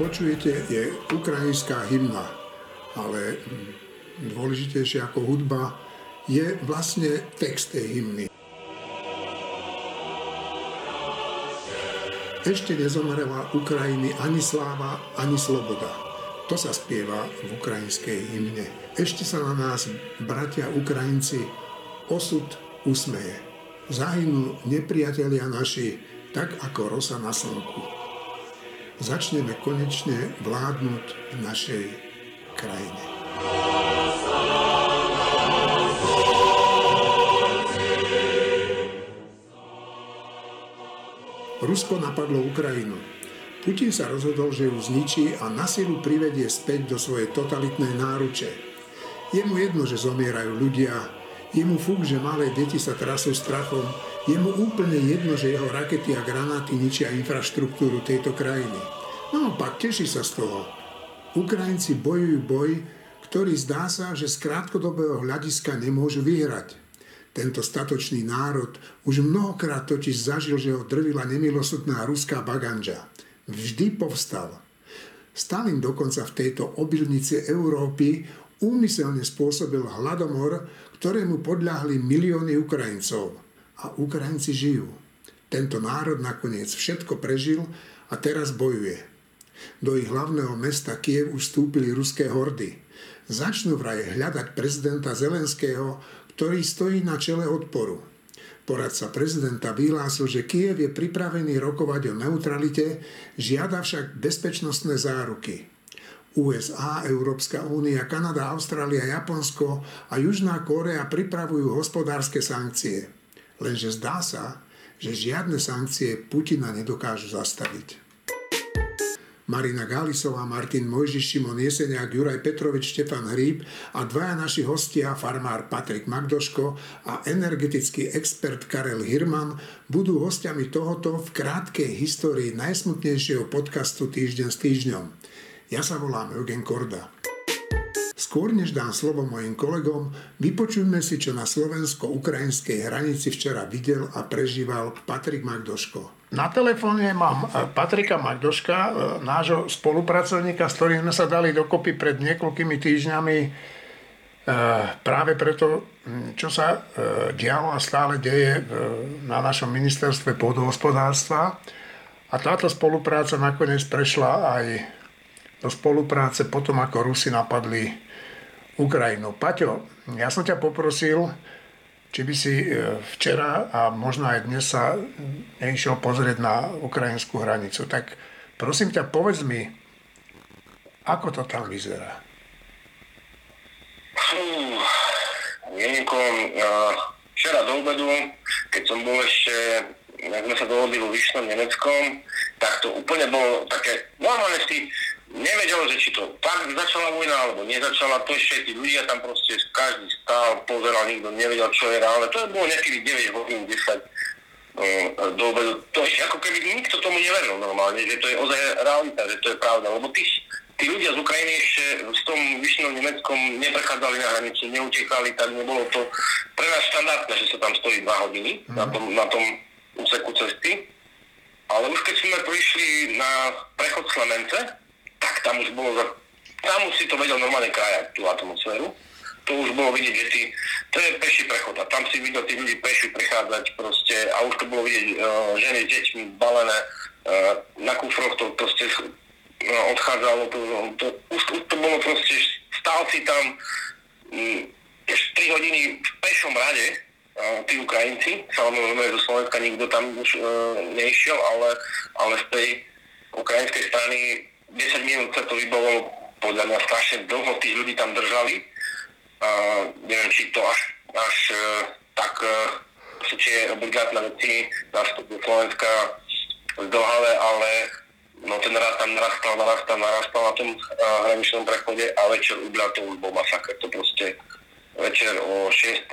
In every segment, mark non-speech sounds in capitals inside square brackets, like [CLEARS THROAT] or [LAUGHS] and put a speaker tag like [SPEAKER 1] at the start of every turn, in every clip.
[SPEAKER 1] počujete, je ukrajinská hymna, ale dôležitejšie ako hudba je vlastne text tej hymny. Ešte nezomrela Ukrajiny ani sláva, ani sloboda. To sa spieva v ukrajinskej hymne. Ešte sa na nás, bratia Ukrajinci, osud usmeje. Zahynú nepriatelia naši, tak ako rosa na slnku. Začneme konečne vládnuť v našej krajine. Rusko napadlo Ukrajinu. Putin sa rozhodol, že ju zničí a na silu privedie späť do svojej totalitnej náruče. Je mu jedno, že zomierajú ľudia, je mu fúk, že malé deti sa trasú strachom, je mu úplne jedno, že jeho rakety a granáty ničia infraštruktúru tejto krajiny. Naopak, teší sa z toho. Ukrajinci bojujú boj, ktorý zdá sa, že z krátkodobého hľadiska nemôžu vyhrať. Tento statočný národ už mnohokrát totiž zažil, že ho drvila nemilosudná ruská baganža. Vždy povstal. Stalin dokonca v tejto obilnici Európy úmyselne spôsobil hladomor, ktorému podľahli milióny Ukrajincov. A Ukrajinci žijú. Tento národ nakoniec všetko prežil a teraz bojuje. Do ich hlavného mesta Kiev už vstúpili ruské hordy. Začnú vraj hľadať prezidenta Zelenského, ktorý stojí na čele odporu. Poradca prezidenta vyhlásil, že Kiev je pripravený rokovať o neutralite, žiada však bezpečnostné záruky. USA, Európska únia, Kanada, Austrália, Japonsko a Južná Kórea pripravujú hospodárske sankcie. Lenže zdá sa, že žiadne sankcie Putina nedokážu zastaviť. Marina Gálisová, Martin Mojžiš, Šimon Jeseniak, Juraj Petrovič, Štefan Hríb a dvaja naši hostia, farmár Patrik Magdoško a energetický expert Karel Hirman budú hostiami tohoto v krátkej histórii najsmutnejšieho podcastu Týždeň s týždňom. Ja sa volám Eugen Korda. Skôr než dám slovo mojim kolegom, vypočujme si, čo na slovensko-ukrajinskej hranici včera videl a prežíval Patrik Magdoško. Na telefóne mám e, Patrika Magdoška, e, nášho spolupracovníka, s ktorým sme sa dali dokopy pred niekoľkými týždňami e, práve preto, čo sa dialo a stále deje na našom ministerstve pôdohospodárstva. A táto spolupráca nakoniec prešla aj do spolupráce potom, ako Rusi napadli Ukrajinu. Paťo, ja som ťa poprosil, či by si e, včera a možno aj dnes sa nešiel pozrieť na ukrajinskú hranicu. Tak prosím ťa, povedz mi, ako to tam vyzerá?
[SPEAKER 2] Fú, včera do obedu, keď som bol ešte, jak sme sa dohodli vo Vyšnom Nemeckom, tak to úplne bolo také, normálne si nevedel, že či to tak začala vojna, alebo nezačala, to ešte tí ľudia tam proste každý stál, pozeral, nikto nevedel, čo je reálne. To bolo nejakých 9 hodín, 10 uh, do obedu. To ešte ako keby nikto tomu neveril normálne, že to je ozaj realita, že to je pravda, lebo tí, tí ľudia z Ukrajiny ešte v tom vyššom Nemeckom neprechádzali na hranici, neutekali, tak nebolo to pre nás štandardné, že sa tam stojí 2 hodiny mm. na, tom, na tom úseku cesty. Ale už keď sme prišli na prechod Slemence, tak tam už bolo, tam už si to vedel normálne krajať, tú atmosféru. To už bolo vidieť, že ty, to je peší prechod a tam si videl tí ľudí peši prechádzať proste a už to bolo vidieť uh, ženy s deťmi balené uh, na kufroch, to proste uh, odchádzalo, to, to, už, už to bolo proste, stál si tam um, 3 hodiny v pešom rade, tí Ukrajinci, samozrejme zo Slovenska nikto tam už uh, neišiel, ale, ale z tej ukrajinskej strany 10 minút sa to vybavilo podľa mňa strašne dlho tých ľudí tam držali. A neviem, či to až, až e, tak e, sú tie obligátne veci do Slovenska zdlhavé, ale no ten rád tam narastal, narastal, narastal na tom uh, hraničnom prechode a večer ubľa to už bol masaker. To proste večer o 6.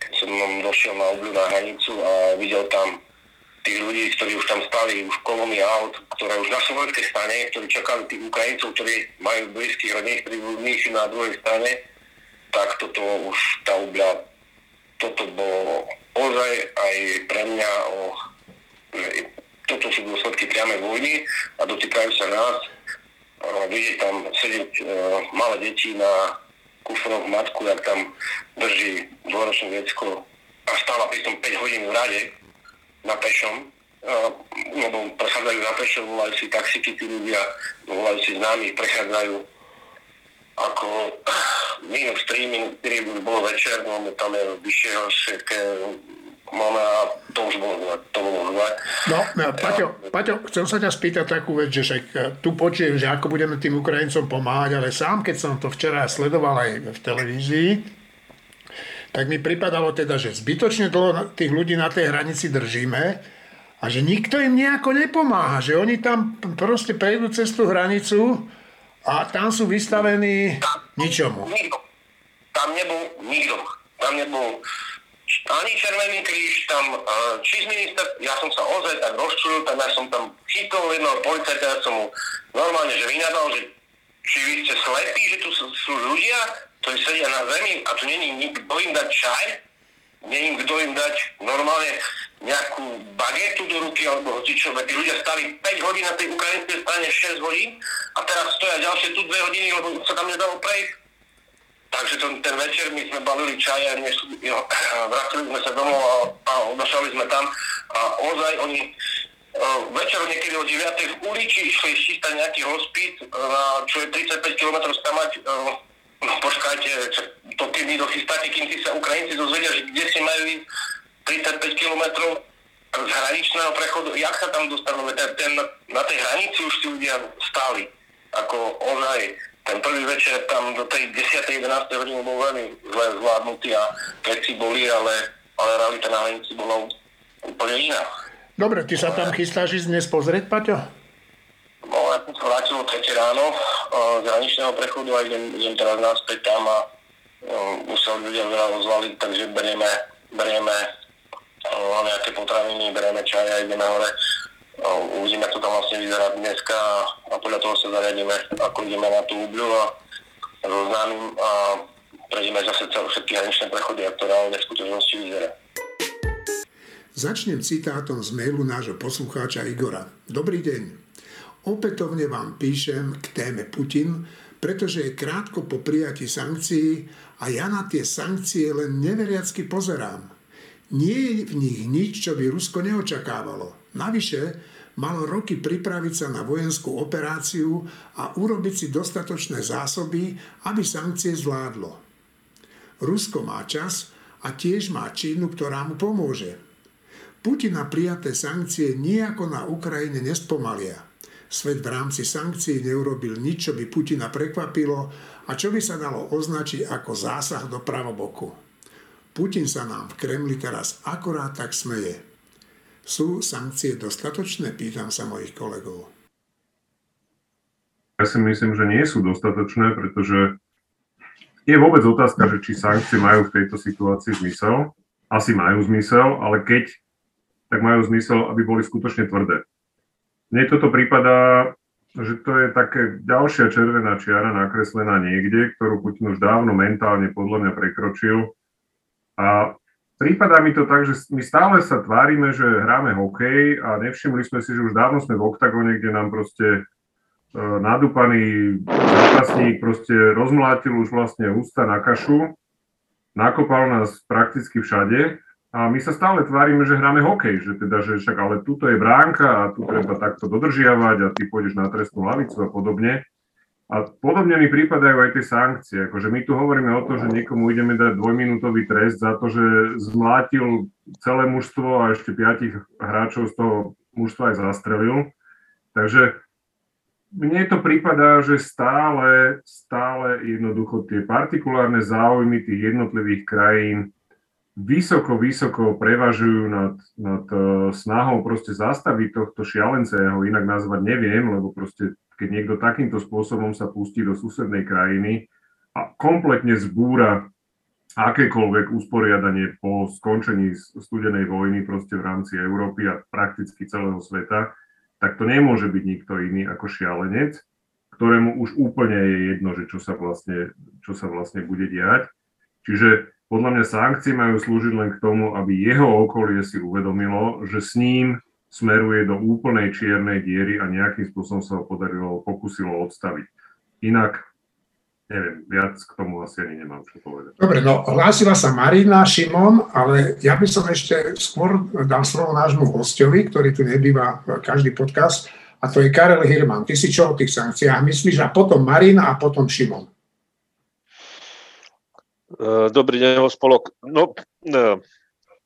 [SPEAKER 2] keď som došiel na obľu na hranicu a videl tam tých ľudí, ktorí už tam stali, už kolóny aut, ktoré už na slovenskej strane, ktorí čakali tých Ukrajincov, ktorí majú blízkych rodinných príbuzných na druhej strane, tak toto už tá ubľa, toto bolo ozaj aj pre mňa o, toto sú dôsledky priamej vojny a dotýkajú sa nás. Vidieť tam sedieť uh, malé deti na kufroch matku, jak tam drží dvoročné vecko a stála pri tom 5 hodín v rade na pešom, uh, lebo prechádzajú na pešom, volajú si taxiky tí ľudia, volajú si známych, prechádzajú ako minus 3, minus 4 bolo večer, no tam je vyššieho všetké máme a to už bolo zle, to bolo zle.
[SPEAKER 1] No, no Paťo, Paťo, chcem sa ťa spýtať takú vec, že však tu počujem, že ako budeme tým Ukrajincom pomáhať, ale sám, keď som to včera sledoval aj v televízii, tak mi pripadalo teda, že zbytočne dlho tých ľudí na tej hranici držíme a že nikto im nejako nepomáha, že oni tam proste prejdú cez tú hranicu a tam sú vystavení ničomu.
[SPEAKER 2] Tam nebol nikto. Tam nebol ani Červený kríž tam, či z minister, ja som sa ozaj tak rozčulil, tak ja som tam chytol jedného policajta, ja som mu normálne, že vynadal, že či vy ste slepí, že tu sú, sú ľudia, ktorí sedia na zemi a tu není nikto im dať čaj, není kto im dať normálne nejakú bagetu do ruky alebo hocičo, tí ľudia stali 5 hodín na tej ukrajinskej strane 6 hodín a teraz stoja ďalšie tu 2 hodiny, lebo sa tam nedalo prejsť Takže ten, ten večer my sme balili čaje, jo, [CLEARS THROAT] vrátili sme sa domov a, a odošali sme tam a ozaj oni uh, večer niekedy o 9. v ulici išli ščítať nejaký hospit, uh, čo je 35 km stamať. No počkajte, to keď mi dochystáte, kým si sa Ukrajinci dozvedia, že kde si majú ísť 35 km z hraničného prechodu, jak sa tam dostanú, ten, ten, na tej hranici už tí ľudia stáli. Ako ozaj ten prvý večer tam do tej 10. 11. hodiny bol veľmi zle zvládnutý a veci boli, ale, ale realita na hranici bola úplne iná.
[SPEAKER 1] Dobre, ty sa tam chystáš ísť dnes pozrieť, Paťo?
[SPEAKER 2] No, ja som sa vrátil o 3 ráno z hraničného prechodu a idem, idem teraz naspäť tam a um, už sa ľudia veľa ozvali, takže berieme, berieme um, nejaké potraviny, berieme čaj a ideme hore No, uvidíme, ako to tam vlastne vyzerá dneska a podľa toho sa zariadíme, ako ideme na tú úbľu a zoznámim a prejdeme zase celé všetky hraničné prechody, ako to reálne v skutočnosti vyzerá.
[SPEAKER 1] Začnem citátom z mailu nášho poslucháča Igora. Dobrý deň. Opätovne vám píšem k téme Putin, pretože je krátko po prijatí sankcií a ja na tie sankcie len neveriacky pozerám. Nie je v nich nič, čo by Rusko neočakávalo. Navyše, malo roky pripraviť sa na vojenskú operáciu a urobiť si dostatočné zásoby, aby sankcie zvládlo. Rusko má čas a tiež má Čínu, ktorá mu pomôže. Putina prijaté sankcie nejako na Ukrajine nespomalia. Svet v rámci sankcií neurobil nič, čo by Putina prekvapilo a čo by sa dalo označiť ako zásah do pravoboku. Putin sa nám v Kremli teraz akorát tak smeje. Sú sankcie dostatočné? Pýtam sa mojich kolegov.
[SPEAKER 3] Ja si myslím, že nie sú dostatočné, pretože je vôbec otázka, že či sankcie majú v tejto situácii zmysel. Asi majú zmysel, ale keď, tak majú zmysel, aby boli skutočne tvrdé. Mne toto prípada, že to je také ďalšia červená čiara nakreslená niekde, ktorú Putin už dávno mentálne podľa mňa prekročil. A Prípadá mi to tak, že my stále sa tvárime, že hráme hokej a nevšimli sme si, že už dávno sme v oktagóne, kde nám proste e, nadúpaný zápasník proste rozmlátil už vlastne ústa na kašu, nakopal nás prakticky všade a my sa stále tvárime, že hráme hokej, že teda, že však ale tuto je bránka a tu treba takto dodržiavať a ty pôjdeš na trestnú lavicu a podobne. A podobne mi prípadajú aj tie sankcie. Akože my tu hovoríme o to, že niekomu ideme dať dvojminútový trest za to, že zmlátil celé mužstvo a ešte piatich hráčov z toho mužstva aj zastrelil. Takže mne to prípadá, že stále, stále jednoducho tie partikulárne záujmy tých jednotlivých krajín vysoko, vysoko prevažujú nad, nad uh, snahou proste zastaviť tohto šialence, ja ho inak nazvať neviem, lebo proste keď niekto takýmto spôsobom sa pustí do susednej krajiny a kompletne zbúra akékoľvek usporiadanie po skončení studenej vojny proste v rámci Európy a prakticky celého sveta, tak to nemôže byť nikto iný ako šialenec, ktorému už úplne je jedno, že čo sa vlastne, čo sa vlastne bude diať. Čiže podľa mňa sankcie majú slúžiť len k tomu, aby jeho okolie si uvedomilo, že s ním smeruje do úplnej čiernej diery a nejakým spôsobom sa ho podarilo, pokusilo odstaviť. Inak, neviem, viac k tomu asi ani nemám čo povedať.
[SPEAKER 1] Dobre, no hlásila sa Marina, Šimon, ale ja by som ešte skôr dal slovo nášmu hostovi, ktorý tu nebýva každý podcast, a to je Karel Hirman. Ty si čo o tých sankciách myslíš? A potom Marina a potom Šimon.
[SPEAKER 4] E, dobrý deň, spolok. No, e,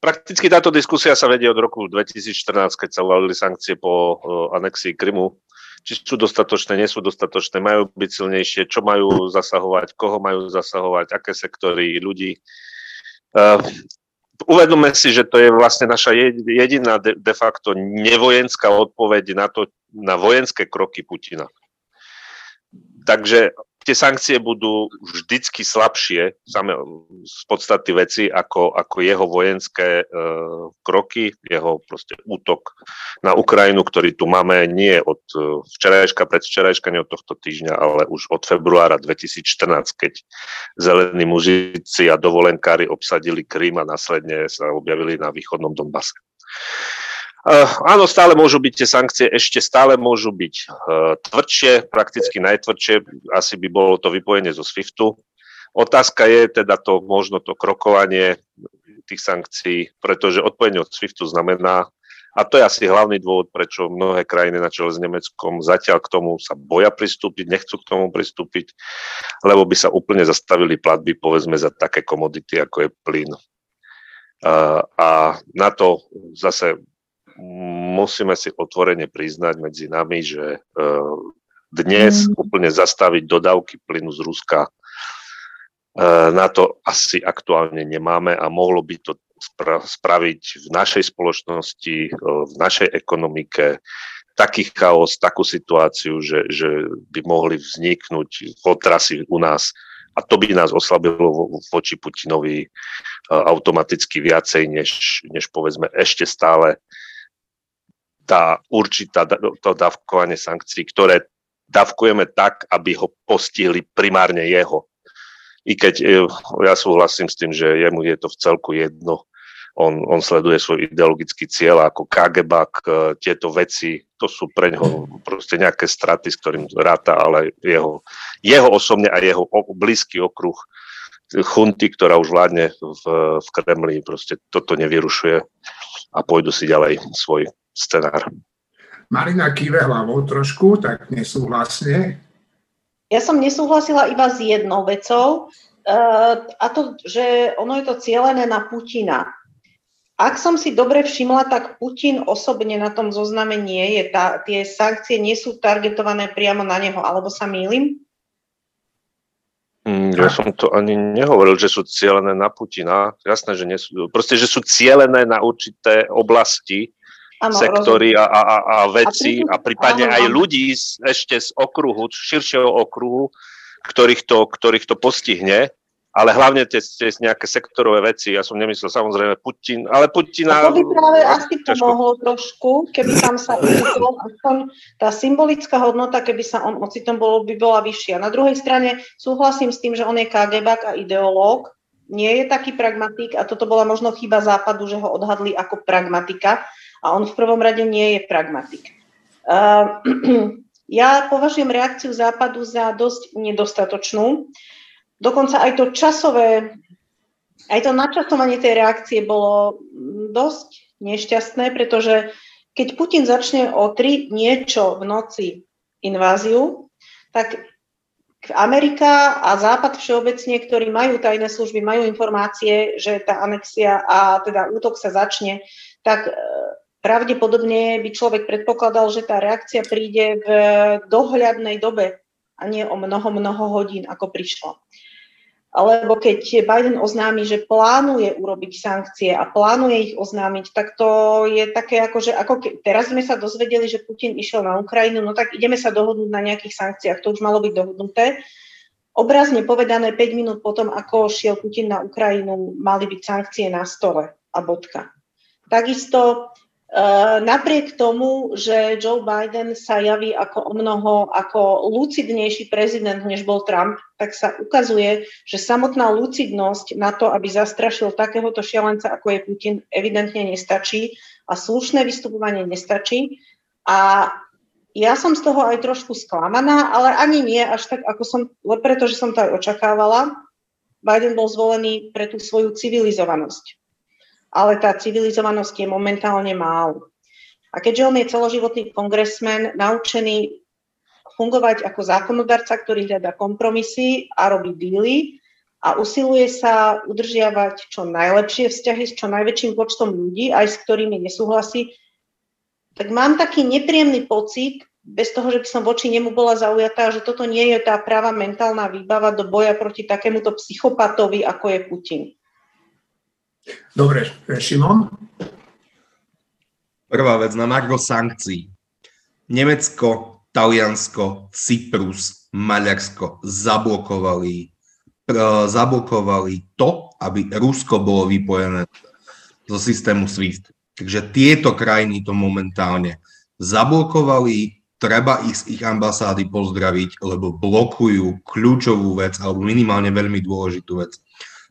[SPEAKER 4] prakticky táto diskusia sa vedie od roku 2014, keď sa uvalili sankcie po e, anexii Krymu. Či sú dostatočné, nie sú dostatočné, majú byť silnejšie, čo majú zasahovať, koho majú zasahovať, aké sektory ľudí. Uvedome si, že to je vlastne naša jediná de, facto nevojenská odpoveď na to, na vojenské kroky Putina. Takže tie sankcie budú vždycky slabšie same z podstaty veci ako, ako jeho vojenské e, kroky, jeho proste útok na Ukrajinu, ktorý tu máme nie od e, včerajška, predvčerajška, nie od tohto týždňa, ale už od februára 2014, keď zelení mužici a dovolenkári obsadili Krym a následne sa objavili na východnom Donbase. Uh, áno, stále môžu byť tie sankcie, ešte stále môžu byť uh, tvrdšie, prakticky najtvrdšie, asi by bolo to vypojenie zo SWIFTu. Otázka je teda to možno to krokovanie tých sankcií, pretože odpojenie od SWIFTu znamená, a to je asi hlavný dôvod, prečo mnohé krajiny na čele s Nemeckom zatiaľ k tomu sa boja pristúpiť, nechcú k tomu pristúpiť, lebo by sa úplne zastavili platby, povedzme, za také komodity, ako je plyn. Uh, a na to zase musíme si otvorene priznať medzi nami, že e, dnes mm. úplne zastaviť dodávky plynu z Ruska e, na to asi aktuálne nemáme a mohlo by to spraviť v našej spoločnosti, e, v našej ekonomike taký chaos, takú situáciu, že, že by mohli vzniknúť otrasy u nás a to by nás oslabilo voči Putinovi automaticky viacej, než, než povedzme ešte stále tá určitá to dávkovanie sankcií, ktoré dávkujeme tak, aby ho postihli primárne jeho. I keď e, ja súhlasím s tým, že jemu je to v celku jedno, on, on sleduje svoj ideologický cieľ ako KGBak, e, tieto veci, to sú pre neho proste nejaké straty, s ktorým ráta, ale jeho, jeho osobne a jeho blízky okruh chunty, ktorá už vládne v, v Kremli, proste toto nevyrušuje a pôjdu si ďalej svoj scenár.
[SPEAKER 1] Marina kýve hlavou trošku, tak nesúhlasne.
[SPEAKER 5] Ja som nesúhlasila iba s jednou vecou, uh, a to, že ono je to cieľené na Putina. Ak som si dobre všimla, tak Putin osobne na tom zozname nie je. Tá, tie sankcie nie sú targetované priamo na neho, alebo sa mýlim?
[SPEAKER 4] Mm, ja som to ani nehovoril, že sú cielené na Putina. Jasné, že nie sú. Proste, že sú cielené na určité oblasti, ano, sektory a, a, a veci a, a prípadne aj ľudí z, ešte z okruhu, širšieho okruhu, ktorých to, ktorých to postihne, ale hlavne tie, tie nejaké sektorové veci, ja som nemyslel samozrejme Putin, ale Putina...
[SPEAKER 5] A to by práve asi pomohlo trošku, keby tam sa ocitol, aspoň tá symbolická hodnota, keby sa on ocitom bolo, by bola vyššia. Na druhej strane súhlasím s tým, že on je KGBak a ideológ, nie je taký pragmatik a toto bola možno chyba západu, že ho odhadli ako pragmatika, a on v prvom rade nie je pragmatik. [CLEARS THROAT] Ja považujem reakciu Západu za dosť nedostatočnú. Dokonca aj to časové, aj to načasovanie tej reakcie bolo dosť nešťastné, pretože keď Putin začne o tri niečo v noci inváziu, tak Amerika a Západ všeobecne, ktorí majú tajné služby, majú informácie, že tá anexia a teda útok sa začne, tak pravdepodobne by človek predpokladal, že tá reakcia príde v dohľadnej dobe a nie o mnoho, mnoho hodín, ako prišlo. Alebo keď Biden oznámi, že plánuje urobiť sankcie a plánuje ich oznámiť, tak to je také ako, že ako ke, teraz sme sa dozvedeli, že Putin išiel na Ukrajinu, no tak ideme sa dohodnúť na nejakých sankciách, to už malo byť dohodnuté. Obrazne povedané 5 minút potom, ako šiel Putin na Ukrajinu, mali byť sankcie na stole a bodka. Takisto napriek tomu, že Joe Biden sa javí ako o mnoho ako lucidnejší prezident, než bol Trump, tak sa ukazuje, že samotná lucidnosť na to, aby zastrašil takéhoto šialenca, ako je Putin, evidentne nestačí a slušné vystupovanie nestačí. A ja som z toho aj trošku sklamaná, ale ani nie až tak, ako som, pretože som to aj očakávala. Biden bol zvolený pre tú svoju civilizovanosť. Ale tá civilizovanosť je momentálne málo. A keďže on je celoživotný kongresmen, naučený fungovať ako zákonodarca, ktorý hľadá kompromisy a robí díly a usiluje sa udržiavať čo najlepšie vzťahy s čo najväčším počtom ľudí, aj s ktorými nesúhlasí, tak mám taký nepríjemný pocit, bez toho, že by som voči nemu bola zaujatá, že toto nie je tá práva mentálna výbava do boja proti takémuto psychopatovi, ako je Putin.
[SPEAKER 1] Dobre, Šimon?
[SPEAKER 6] Prvá vec na margo sankcií. Nemecko Taliansko, Cyprus, Maďarsko zablokovali, zablokovali to, aby Rusko bolo vypojené zo systému SWIFT. Takže tieto krajiny to momentálne zablokovali, treba ich z ich ambasády pozdraviť, lebo blokujú kľúčovú vec, alebo minimálne veľmi dôležitú vec.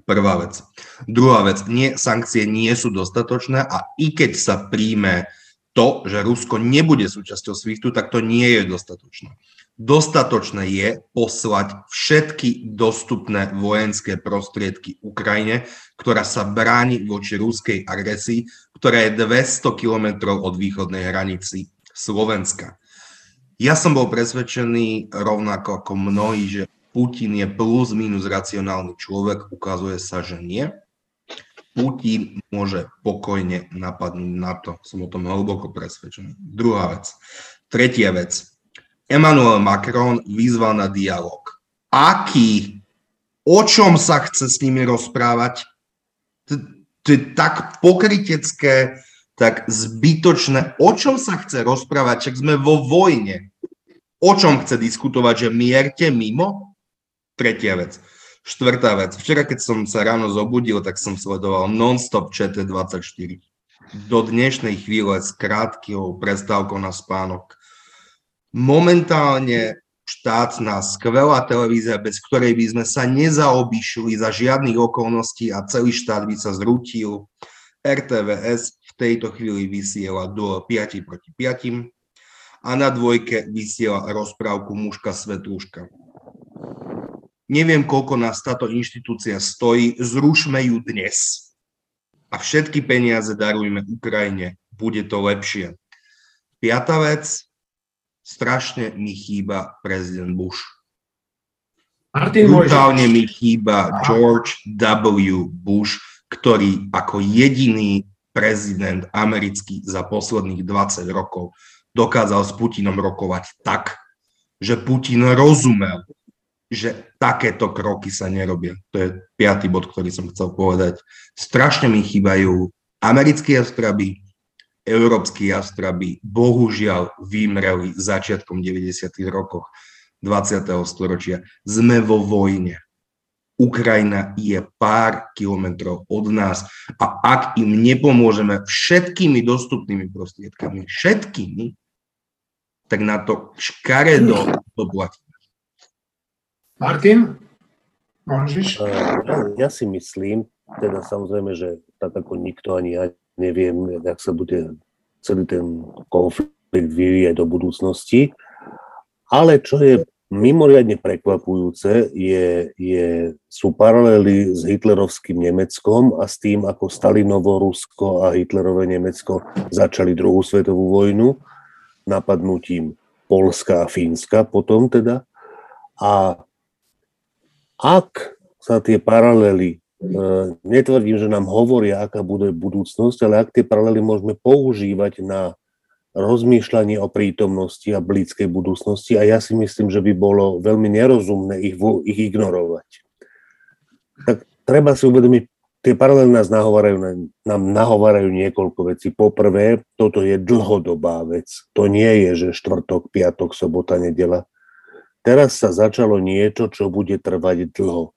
[SPEAKER 6] Prvá vec. Druhá vec, nie, sankcie nie sú dostatočné a i keď sa príjme to, že Rusko nebude súčasťou SWIFTu, tak to nie je dostatočné. Dostatočné je poslať všetky dostupné vojenské prostriedky Ukrajine, ktorá sa bráni voči ruskej agresii, ktorá je 200 kilometrov od východnej hranici Slovenska. Ja som bol presvedčený rovnako ako mnohí, že Putin je plus minus racionálny človek, ukazuje sa, že nie. Putin môže pokojne napadnúť na to. Som o tom hlboko presvedčený. Druhá vec. Tretia vec. Emmanuel Macron vyzval na dialog. Aký? O čom sa chce s nimi rozprávať? To je tak pokrytecké, tak zbytočné. O čom sa chce rozprávať? Čak sme vo vojne. O čom chce diskutovať? Že mierte mimo? Tretia vec. Štvrtá vec. Včera, keď som sa ráno zobudil, tak som sledoval non-stop ČT24. Do dnešnej chvíle s krátkou prestávkou na spánok. Momentálne štátna, skvelá televízia, bez ktorej by sme sa nezaobišli za žiadnych okolností a celý štát by sa zrútil. RTVS v tejto chvíli vysiela do 5 proti 5 a na dvojke vysiela rozprávku Mužka Svetlúška. Neviem, koľko nás táto inštitúcia stojí, zrušme ju dnes a všetky peniaze darujme Ukrajine, bude to lepšie. Piatá vec, strašne mi chýba prezident Bush. Martin Brutálne mi chýba George W. Bush, ktorý ako jediný prezident americký za posledných 20 rokov dokázal s Putinom rokovať tak, že Putin rozumel, že takéto kroky sa nerobia. To je piatý bod, ktorý som chcel povedať. Strašne mi chýbajú americkí jastraby, európsky jastraby, bohužiaľ vymreli začiatkom 90. rokoch 20. storočia. Sme vo vojne. Ukrajina je pár kilometrov od nás a ak im nepomôžeme všetkými dostupnými prostriedkami, všetkými, tak na to škaredo to platí.
[SPEAKER 1] Martin, môžeš?
[SPEAKER 7] Ja, ja si myslím, teda samozrejme, že tak ako nikto ani ja neviem, jak sa bude celý ten konflikt vyvíjať do budúcnosti, ale čo je mimoriadne prekvapujúce, je, je, sú paralely s hitlerovským Nemeckom a s tým, ako Stalinovo Rusko a Hitlerové Nemecko začali druhú svetovú vojnu napadnutím Polska a Fínska potom teda. A ak sa tie paralely, e, netvrdím, že nám hovoria, aká bude budúcnosť, ale ak tie paralely môžeme používať na rozmýšľanie o prítomnosti a blízkej budúcnosti a ja si myslím, že by bolo veľmi nerozumné ich, ich ignorovať. Tak treba si uvedomiť, tie paralely nás nahovárajú, nám nahovárajú niekoľko vecí. Poprvé, toto je dlhodobá vec. To nie je, že štvrtok, piatok, sobota, nedela Teraz sa začalo niečo, čo bude trvať dlho.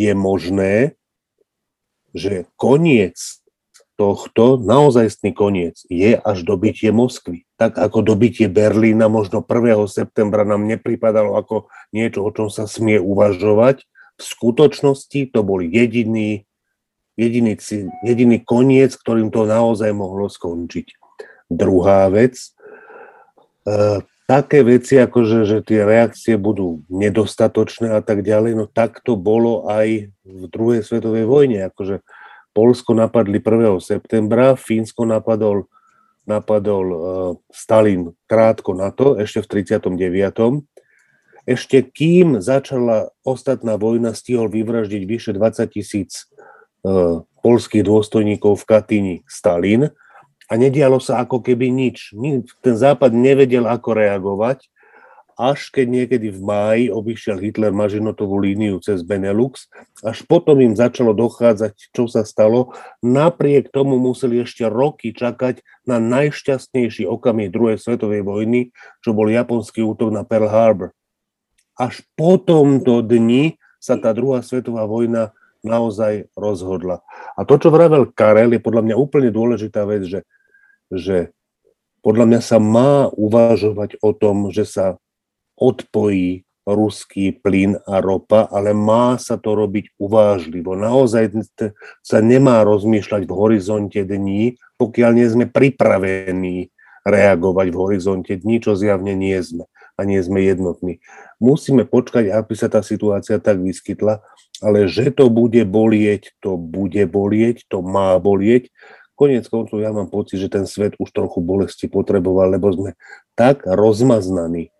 [SPEAKER 7] Je možné, že koniec tohto, naozajstný koniec, je až dobitie Moskvy. Tak ako dobitie Berlína možno 1. septembra nám nepripadalo ako niečo, o čom sa smie uvažovať, v skutočnosti to bol jediný jediný, jediný koniec, ktorým to naozaj mohlo skončiť. Druhá vec, e, také veci, ako že, že tie reakcie budú nedostatočné a tak ďalej, no tak to bolo aj v druhej svetovej vojne. Akože Polsko napadli 1. septembra, Fínsko napadol, napadol uh, Stalin krátko na to, ešte v 39. Ešte kým začala ostatná vojna, stihol vyvraždiť vyše 20 tisíc uh, polských dôstojníkov v Katyni Stalin a nedialo sa ako keby nič. Ten západ nevedel, ako reagovať, až keď niekedy v máji obišiel Hitler Mažinotovú líniu cez Benelux, až potom im začalo dochádzať, čo sa stalo. Napriek tomu museli ešte roky čakať na najšťastnejší okamih druhej svetovej vojny, čo bol japonský útok na Pearl Harbor. Až po tomto dni sa tá druhá svetová vojna naozaj rozhodla. A to, čo vravel Karel, je podľa mňa úplne dôležitá vec, že že podľa mňa sa má uvažovať o tom, že sa odpojí ruský plyn a ropa, ale má sa to robiť uvážlivo. Naozaj sa nemá rozmýšľať v horizonte dní, pokiaľ nie sme pripravení reagovať v horizonte dní, čo zjavne nie sme a nie sme jednotní. Musíme počkať, aby sa tá situácia tak vyskytla, ale že to bude bolieť, to bude bolieť, to má bolieť Konec koncov ja mám pocit, že ten svet už trochu bolesti potreboval, lebo sme tak rozmaznaní,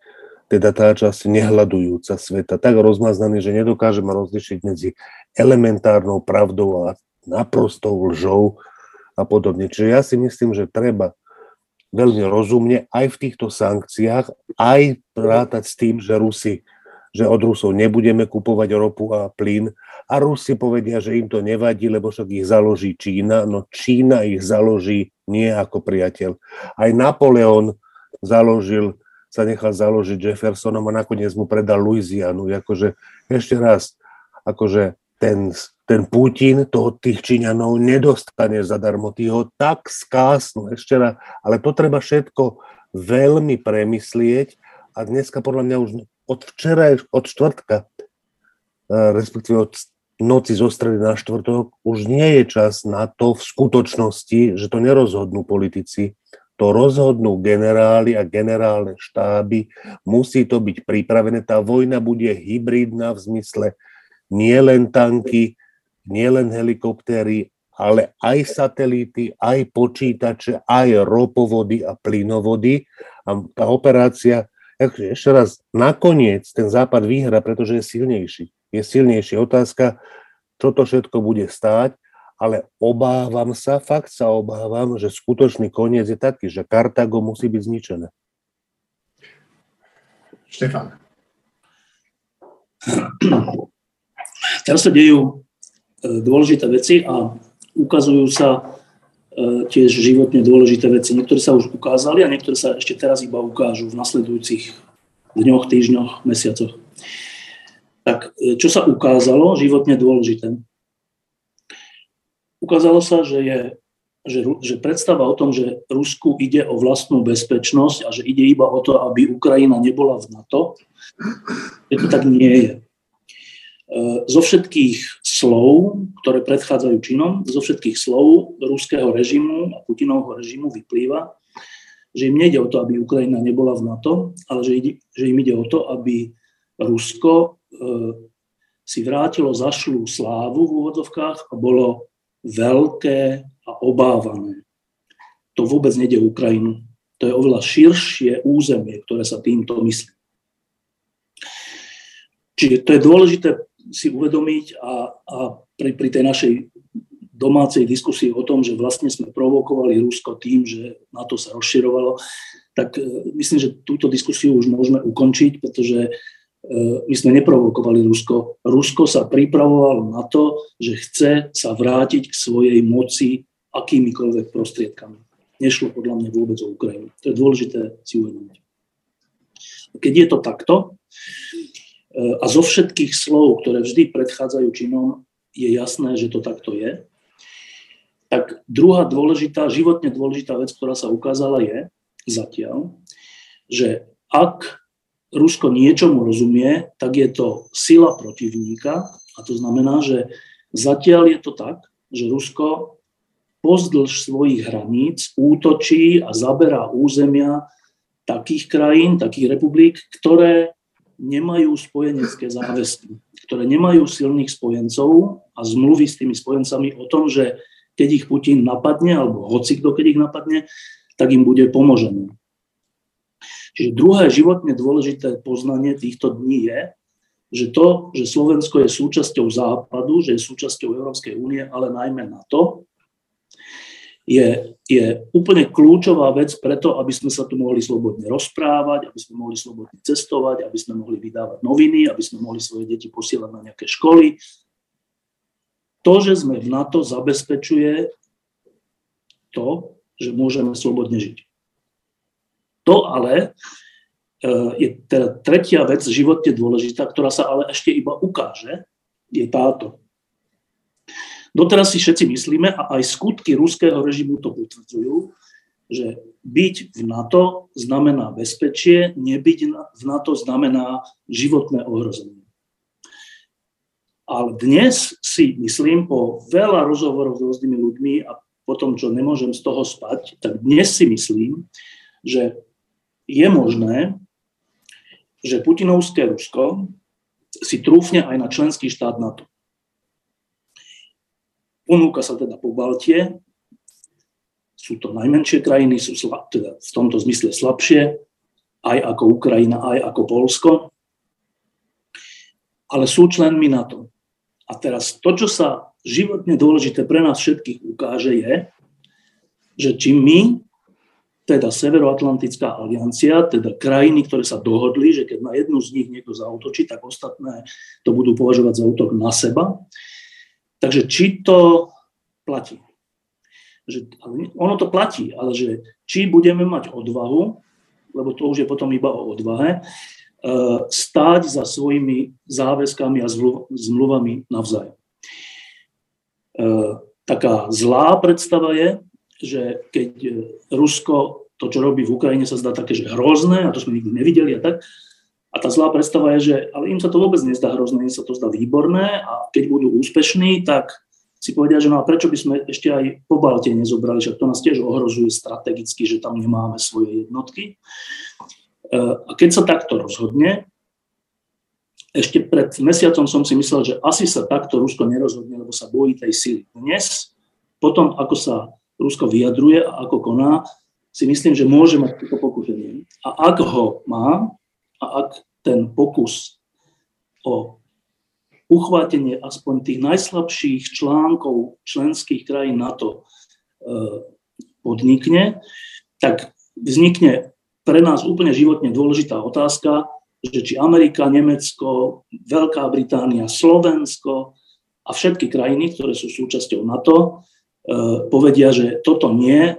[SPEAKER 7] teda tá časť nehľadujúca sveta, tak rozmaznaní, že nedokážeme rozlišiť medzi elementárnou pravdou a naprostou lžou a podobne. Čiže ja si myslím, že treba veľmi rozumne aj v týchto sankciách, aj rátať s tým, že Rusi že od Rusov nebudeme kupovať ropu a plyn. A Rusi povedia, že im to nevadí, lebo však ich založí Čína. No Čína ich založí nie ako priateľ. Aj Napoleon založil, sa nechal založiť Jeffersonom a nakoniec mu predal Louisianu. Akože, ešte raz, akože ten, ten Putin to od tých Číňanov nedostane zadarmo. Tí ho tak skásnu, ešte raz. Ale to treba všetko veľmi premyslieť a dneska podľa mňa už od včera, od štvrtka, respektíve od noci zo stredy na štvrtok, už nie je čas na to v skutočnosti, že to nerozhodnú politici, to rozhodnú generáli a generálne štáby, musí to byť pripravené. Tá vojna bude hybridná v zmysle nie len tanky, nie len helikoptéry, ale aj satelity, aj počítače, aj ropovody a plynovody. A tá operácia ešte raz, nakoniec ten západ vyhra, pretože je silnejší. Je silnejší. Otázka, čo to všetko bude stáť, ale obávam sa, fakt sa obávam, že skutočný koniec je taký, že Kartago musí byť zničené.
[SPEAKER 1] Štefan.
[SPEAKER 8] Teraz sa dejú e, dôležité veci a ukazujú sa E, tiež životne dôležité veci. Niektoré sa už ukázali a niektoré sa ešte teraz iba ukážu v nasledujúcich dňoch, týždňoch, mesiacoch. Tak e, čo sa ukázalo životne dôležité? Ukázalo sa, že, je, že, že predstava o tom, že Rusku ide o vlastnú bezpečnosť a že ide iba o to, aby Ukrajina nebola v NATO, že to tak nie je. E, zo všetkých slov, ktoré predchádzajú činom, zo všetkých slov ruského režimu a Putinovho režimu vyplýva, že im nejde o to, aby Ukrajina nebola v NATO, ale že, ide, že im ide o to, aby Rusko si vrátilo zašlú slávu v úvodzovkách a bolo veľké a obávané. To vôbec nejde Ukrajinu. To je oveľa širšie územie, ktoré sa týmto myslí. Čiže to je dôležité si uvedomiť a, a pri, pri tej našej domácej diskusii o tom, že vlastne sme provokovali Rusko tým, že na to sa rozširovalo, tak e, myslím, že túto diskusiu už môžeme ukončiť, pretože e, my sme neprovokovali Rusko. Rusko sa pripravovalo na to, že chce sa vrátiť k svojej moci akýmikoľvek prostriedkami. Nešlo podľa mňa vôbec o Ukrajinu. To je dôležité si uvedomiť. Keď je to takto, a zo všetkých slov, ktoré vždy predchádzajú činom, je jasné, že to takto je. Tak druhá dôležitá, životne dôležitá vec, ktorá sa ukázala je zatiaľ, že ak Rusko niečomu rozumie, tak je to sila protivníka a to znamená, že zatiaľ je to tak, že Rusko pozdĺž svojich hraníc útočí a zaberá územia takých krajín, takých republik, ktoré nemajú spojenecké záväzky, ktoré nemajú silných spojencov a zmluvy s tými spojencami o tom, že keď ich Putin napadne, alebo hoci kto, keď ich napadne, tak im bude pomožené. Čiže druhé životne dôležité poznanie týchto dní je, že to, že Slovensko je súčasťou Západu, že je súčasťou Európskej únie, ale najmä NATO, je, je úplne kľúčová vec preto, aby sme sa tu mohli slobodne rozprávať, aby sme mohli slobodne cestovať, aby sme mohli vydávať noviny, aby sme mohli svoje deti posielať na nejaké školy. To, že sme v NATO, zabezpečuje to, že môžeme slobodne žiť. To ale e, je teda tretia vec životne dôležitá, ktorá sa ale ešte iba ukáže, je táto. Doteraz si všetci myslíme, a aj skutky ruského režimu to potvrdzujú, že byť v NATO znamená bezpečie, nebyť v NATO znamená životné ohrozenie. Ale dnes si myslím, po veľa rozhovorov s rôznymi ľuďmi a po tom, čo nemôžem z toho spať, tak dnes si myslím, že je možné, že Putinovské Rusko si trúfne aj na členský štát NATO. Ponúka sa teda po Baltie, sú to najmenšie krajiny, sú slab, teda v tomto zmysle slabšie, aj ako Ukrajina, aj ako Polsko, ale sú členmi NATO. A teraz to, čo sa životne dôležité pre nás všetkých ukáže, je, že či my, teda Severoatlantická aliancia, teda krajiny, ktoré sa dohodli, že keď na jednu z nich niekto zautočí, tak ostatné to budú považovať za útok na seba, Takže či to platí? Že, ono to platí, ale že či budeme mať odvahu, lebo to už je potom iba o odvahe, e, stáť za svojimi záväzkami a zmluvami navzájom. E, taká zlá predstava je, že keď Rusko to, čo robí v Ukrajine, sa zdá také, že hrozné, a to sme nikdy nevideli a tak, a tá zlá predstava je, že ale im sa to vôbec nezdá hrozné, im sa to zdá výborné a keď budú úspešní, tak si povedia, že no a prečo by sme ešte aj po Balte nezobrali, že to nás tiež ohrozuje strategicky, že tam nemáme svoje jednotky. E, a keď sa takto rozhodne, ešte pred mesiacom som si myslel, že asi sa takto Rusko nerozhodne, lebo sa bojí tej sily. Dnes, potom ako sa Rusko vyjadruje a ako koná, si myslím, že môže mať toto pokušenie. A ak ho má, a ak ten pokus o uchvátenie aspoň tých najslabších článkov členských krajín NATO e, podnikne, tak vznikne pre nás úplne životne dôležitá otázka, že či Amerika, Nemecko, Veľká Británia, Slovensko a všetky krajiny, ktoré sú súčasťou NATO, povedia, že toto nie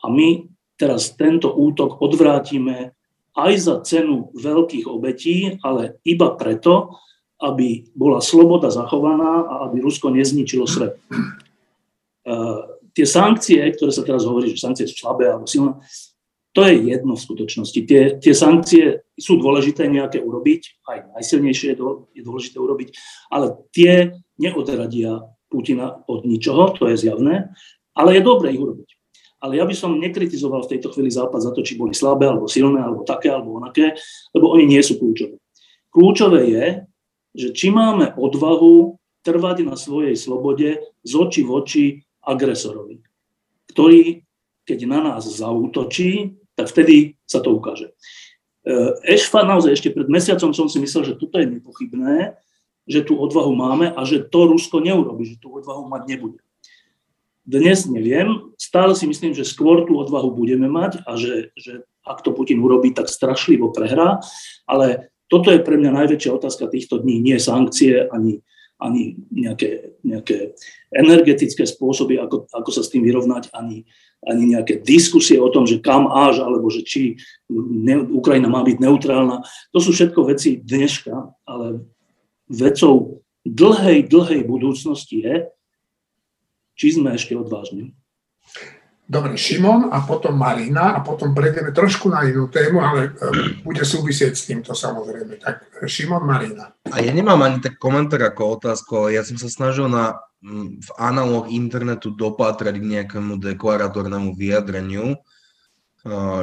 [SPEAKER 8] a my teraz tento útok odvrátime aj za cenu veľkých obetí, ale iba preto, aby bola sloboda zachovaná a aby Rusko nezničilo svet. Uh, tie sankcie, ktoré sa teraz hovorí, že sankcie sú slabé alebo silné, to je jedno v skutočnosti. Tie, tie sankcie sú dôležité nejaké urobiť, aj najsilnejšie je dôležité urobiť, ale tie neodradia Putina od ničoho, to je zjavné, ale je dobré ich urobiť. Ale ja by som nekritizoval v tejto chvíli Západ za to, či boli slabé, alebo silné, alebo také, alebo onaké, lebo oni nie sú kľúčové. Kľúčové je, že či máme odvahu trvať na svojej slobode z oči v oči agresorovi, ktorý, keď na nás zautočí, tak vtedy sa to ukáže. E, Ešfa, naozaj ešte pred mesiacom som si myslel, že toto je nepochybné, že tú odvahu máme a že to Rusko neurobi, že tú odvahu mať nebude. Dnes neviem, stále si myslím, že skôr tú odvahu budeme mať a že, že ak to Putin urobí, tak strašlivo prehrá, ale toto je pre mňa najväčšia otázka týchto dní, nie sankcie ani, ani nejaké, nejaké energetické spôsoby, ako, ako sa s tým vyrovnať, ani, ani nejaké diskusie o tom, že kam až, alebo že či ne, Ukrajina má byť neutrálna. To sú všetko veci dneška, ale vecou dlhej, dlhej budúcnosti je, či sme ešte odvážni.
[SPEAKER 1] Dobre, Šimon a potom Marina a potom prejdeme trošku na inú tému, ale e, bude súvisieť s týmto samozrejme. Tak Šimon, Marina.
[SPEAKER 6] A ja nemám ani tak komentár ako otázku, ale ja som sa snažil na v analoch internetu dopátrať k nejakému deklaratórnemu vyjadreniu,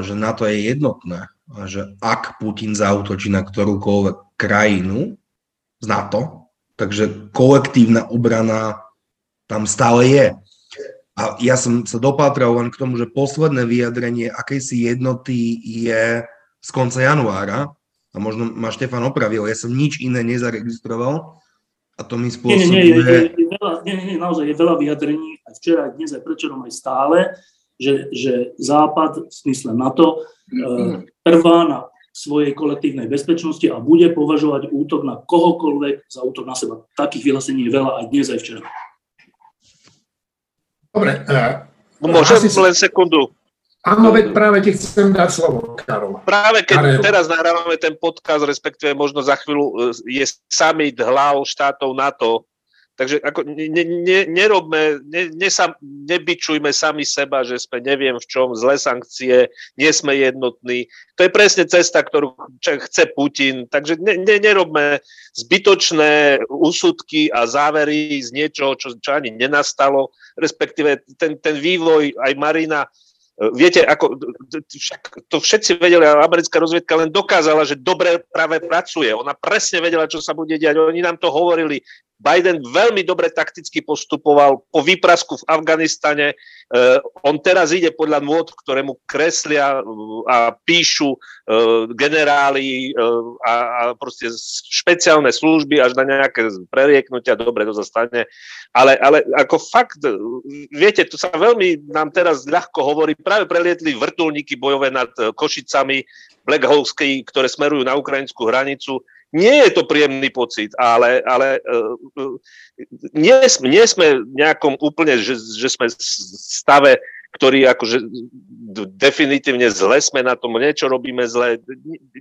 [SPEAKER 6] že na to je jednotné, že ak Putin zautočí na ktorúkoľvek krajinu z NATO, takže kolektívna obrana tam stále je. A ja som sa dopátral len k tomu, že posledné vyjadrenie akejsi jednoty je z konca januára, a možno ma Štefan opravil, ja som nič iné nezaregistroval. A to mi spôsobuje... Nie, nie,
[SPEAKER 8] nie, je, je veľa, nie, nie, naozaj je veľa vyjadrení, aj včera, aj dnes, aj prečerom, aj stále, že, že Západ, v smysle NATO, e, trvá na svojej kolektívnej bezpečnosti a bude považovať útok na kohokoľvek za útok na seba. Takých vyhlásení je veľa aj dnes, aj včera.
[SPEAKER 1] Dobre.
[SPEAKER 4] Uh, Môžem asi... len sekundu.
[SPEAKER 1] Áno, veď práve ti chcem dať slovo, Karol.
[SPEAKER 4] Práve keď Karel. teraz nahrávame ten podcast, respektíve možno za chvíľu e, je summit hlav štátov NATO, Takže ako ne, ne, nerobme, ne, ne, sa, nebyčujme sami seba, že sme neviem v čom, zlé sankcie, nie sme jednotní. To je presne cesta, ktorú chce Putin. Takže ne, ne, nerobme zbytočné úsudky a závery z niečoho, čo, čo ani nenastalo. Respektíve ten, ten vývoj, aj Marina, Viete, ako, však to všetci vedeli, ale americká rozviedka len dokázala, že dobre práve pracuje. Ona presne vedela, čo sa bude diať. Oni nám to hovorili Biden veľmi dobre takticky postupoval po výprasku v Afganistane. Uh, on teraz ide podľa nôd, ktoré mu kreslia a píšu uh, generáli a proste špeciálne služby až na nejaké prerieknutia, dobre, to zastane. Ale, ale ako fakt, viete, to sa veľmi nám teraz ľahko hovorí, práve prelietli vrtulníky bojové nad Košicami, Black Hawksky, ktoré smerujú na ukrajinskú hranicu nie je to príjemný pocit, ale, ale uh, nie, nie sme nejakom úplne, že, že sme v stave, ktorý akože definitívne zle sme na tom, niečo robíme zle.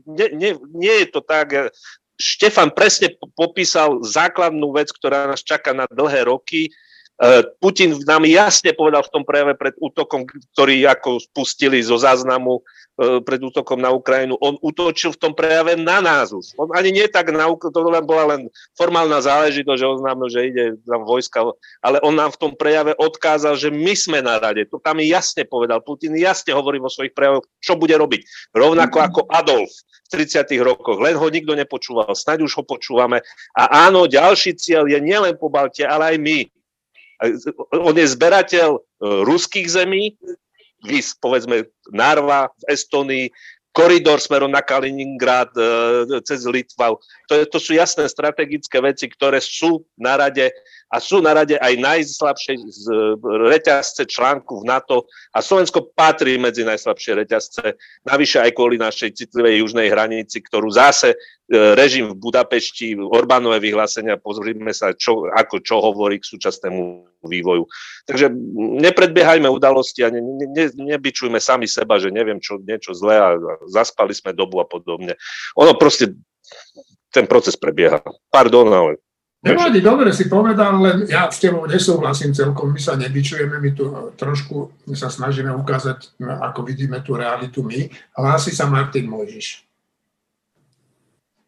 [SPEAKER 4] Nie, nie, nie je to tak. Štefan presne popísal základnú vec, ktorá nás čaká na dlhé roky. Putin nám jasne povedal v tom prejave pred útokom, ktorý ako spustili zo záznamu E, pred útokom na Ukrajinu, on útočil v tom prejave na nás už. On ani nie tak na to len bola len formálna záležitosť, že oznámil, že ide tam vojska, ale on nám v tom prejave odkázal, že my sme na rade. To tam jasne povedal. Putin jasne hovorí vo svojich prejavoch, čo bude robiť. Rovnako ako Adolf v 30. rokoch. Len ho nikto nepočúval. Snaď už ho počúvame. A áno, ďalší cieľ je nielen po Balte, ale aj my. On je zberateľ e, ruských zemí, vys, povedzme, Narva v Estonii, koridor smerom na Kaliningrad, e, cez Litva. To, to sú jasné strategické veci, ktoré sú na rade a sú na rade aj najslabšie z reťazce článku v NATO a Slovensko patrí medzi najslabšie reťazce, navyše aj kvôli našej citlivej južnej hranici, ktorú zase e, režim v Budapešti, Orbánové vyhlásenia, pozrime sa, čo, ako čo hovorí k súčasnému vývoju. Takže nepredbiehajme udalosti a ne, ne, nebyčujme sami seba, že neviem čo, niečo zlé a zaspali sme dobu a podobne. Ono proste, ten proces prebieha. Pardon, ale
[SPEAKER 1] Nevadí, dobre si povedal, len ja s tebou nesúhlasím celkom, my sa nebyčujeme, my tu trošku my sa snažíme ukázať, ako vidíme tú realitu my. Hlási sa Martin Mojžiš.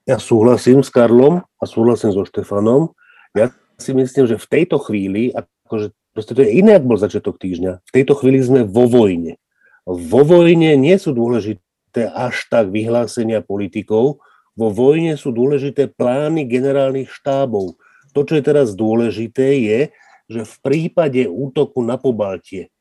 [SPEAKER 7] Ja súhlasím s Karlom a súhlasím so Štefanom. Ja si myslím, že v tejto chvíli, akože proste to je iné, ako bol začiatok týždňa, v tejto chvíli sme vo vojne. Vo vojne nie sú dôležité až tak vyhlásenia politikov, vo vojne sú dôležité plány generálnych štábov to, čo je teraz dôležité, je, že v prípade útoku na Pobaltie,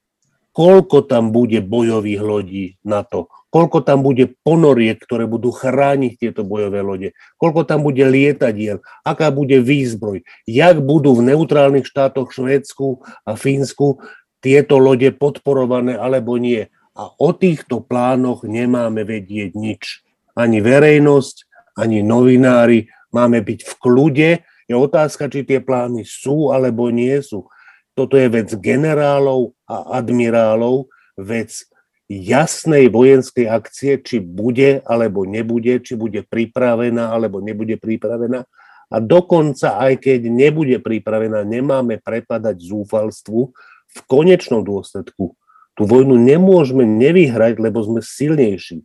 [SPEAKER 7] koľko tam bude bojových lodí na to, koľko tam bude ponoriek, ktoré budú chrániť tieto bojové lode, koľko tam bude lietadiel, aká bude výzbroj, jak budú v neutrálnych štátoch Švédsku a Fínsku tieto lode podporované alebo nie. A o týchto plánoch nemáme vedieť nič. Ani verejnosť, ani novinári. Máme byť v kľude, je otázka, či tie plány sú alebo nie sú. Toto je vec generálov a admirálov, vec jasnej vojenskej akcie, či bude alebo nebude, či bude pripravená alebo nebude pripravená. A dokonca, aj keď nebude pripravená, nemáme prepadať zúfalstvu. V konečnom dôsledku tú vojnu nemôžeme nevyhrať, lebo sme silnejší.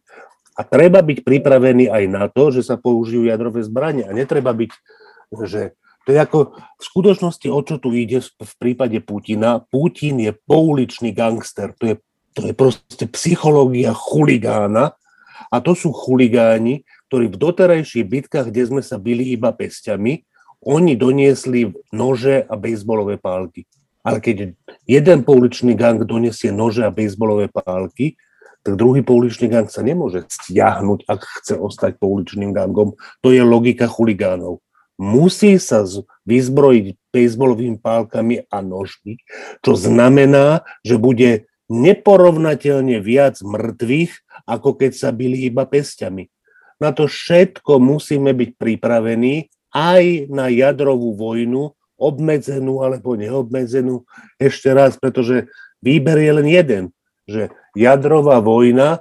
[SPEAKER 7] A treba byť pripravený aj na to, že sa použijú jadrové zbranie. A netreba byť že To je ako v skutočnosti, o čo tu ide v prípade Putina. Putin je pouličný gangster, to je, to je proste psychológia chuligána a to sú chuligáni, ktorí v doterajších bitkách, kde sme sa bili iba pestiami, oni doniesli nože a bejsbolové pálky. Ale keď jeden pouličný gang donesie nože a bejsbolové pálky, tak druhý pouličný gang sa nemôže stiahnuť, ak chce ostať pouličným gangom. To je logika chuligánov musí sa vyzbrojiť bejsbolovými pálkami a nožmi, čo znamená, že bude neporovnateľne viac mŕtvych, ako keď sa byli iba pestiami. Na to všetko musíme byť pripravení aj na jadrovú vojnu, obmedzenú alebo neobmedzenú. Ešte raz, pretože výber je len jeden, že jadrová vojna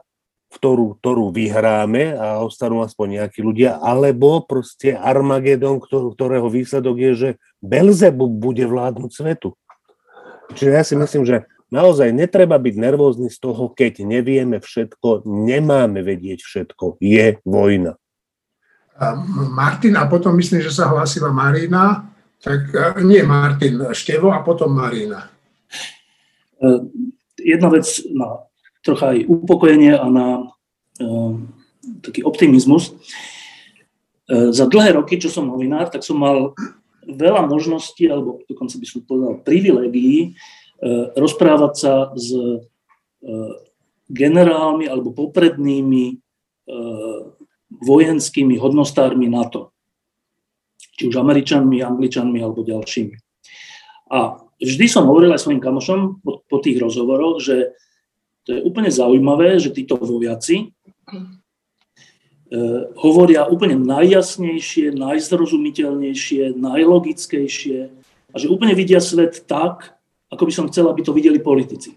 [SPEAKER 7] ktorú, ktorú vyhráme a ostanú aspoň nejakí ľudia, alebo proste Armagedon, ktorého výsledok je, že Belzebub bude vládnuť svetu. Čiže ja si myslím, že naozaj netreba byť nervózny z toho, keď nevieme všetko, nemáme vedieť všetko. Je vojna.
[SPEAKER 1] Martin a potom myslím, že sa hlásila Marina. Tak nie Martin, Števo a potom Marina.
[SPEAKER 8] E, jedna vec na trocha aj upokojenie a na uh, taký optimizmus. Uh, za dlhé roky, čo som novinár, tak som mal veľa možností, alebo dokonca by som povedal privilegií, uh, rozprávať sa s generálmi alebo poprednými vojenskými hodnostármi NATO. Či už Američanmi, Angličanmi alebo ďalšími. A vždy som hovoril aj svojim kamošom po, po tých rozhovoroch, že to je úplne zaujímavé, že títo vojaci e, hovoria úplne najjasnejšie, najzrozumiteľnejšie, najlogickejšie a že úplne vidia svet tak, ako by som chcel, aby to videli politici.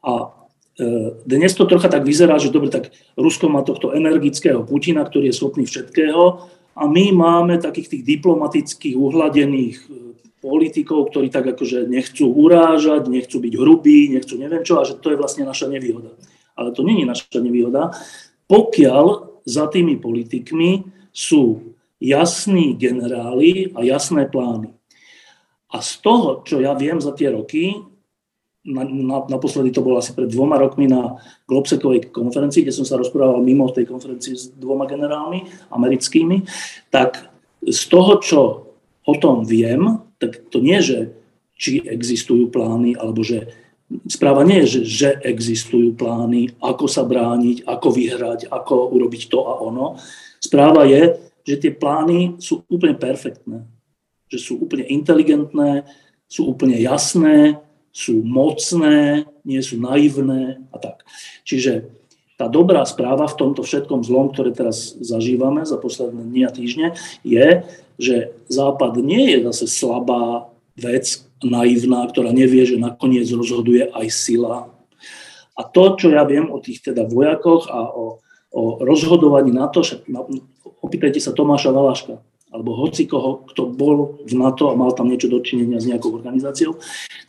[SPEAKER 8] A e, dnes to trocha tak vyzerá, že dobre, tak Rusko má tohto energického Putina, ktorý je schopný všetkého a my máme takých tých diplomatických, uhladených politikov, ktorí tak akože nechcú urážať, nechcú byť hrubí, nechcú neviem čo a že to je vlastne naša nevýhoda. Ale to není naša nevýhoda, pokiaľ za tými politikmi sú jasní generáli a jasné plány. A z toho, čo ja viem za tie roky, na, na, naposledy to bolo asi pred dvoma rokmi na Globsekovej konferencii, kde som sa rozprával mimo tej konferencii s dvoma generálmi americkými, tak z toho, čo o tom viem, tak to nie, že či existujú plány, alebo že správa nie je, že, že existujú plány, ako sa brániť, ako vyhrať, ako urobiť to a ono. Správa je, že tie plány sú úplne perfektné, že sú úplne inteligentné, sú úplne jasné, sú mocné, nie sú naivné a tak. Čiže tá dobrá správa v tomto všetkom zlom, ktoré teraz zažívame za posledné dni a týždne, je, že Západ nie je zase slabá vec, naivná, ktorá nevie, že nakoniec rozhoduje aj sila. A to, čo ja viem o tých teda vojakoch a o, o rozhodovaní na to, však opýtajte sa Tomáša Valaška, alebo hoci koho, kto bol v NATO a mal tam niečo dočinenia s nejakou organizáciou,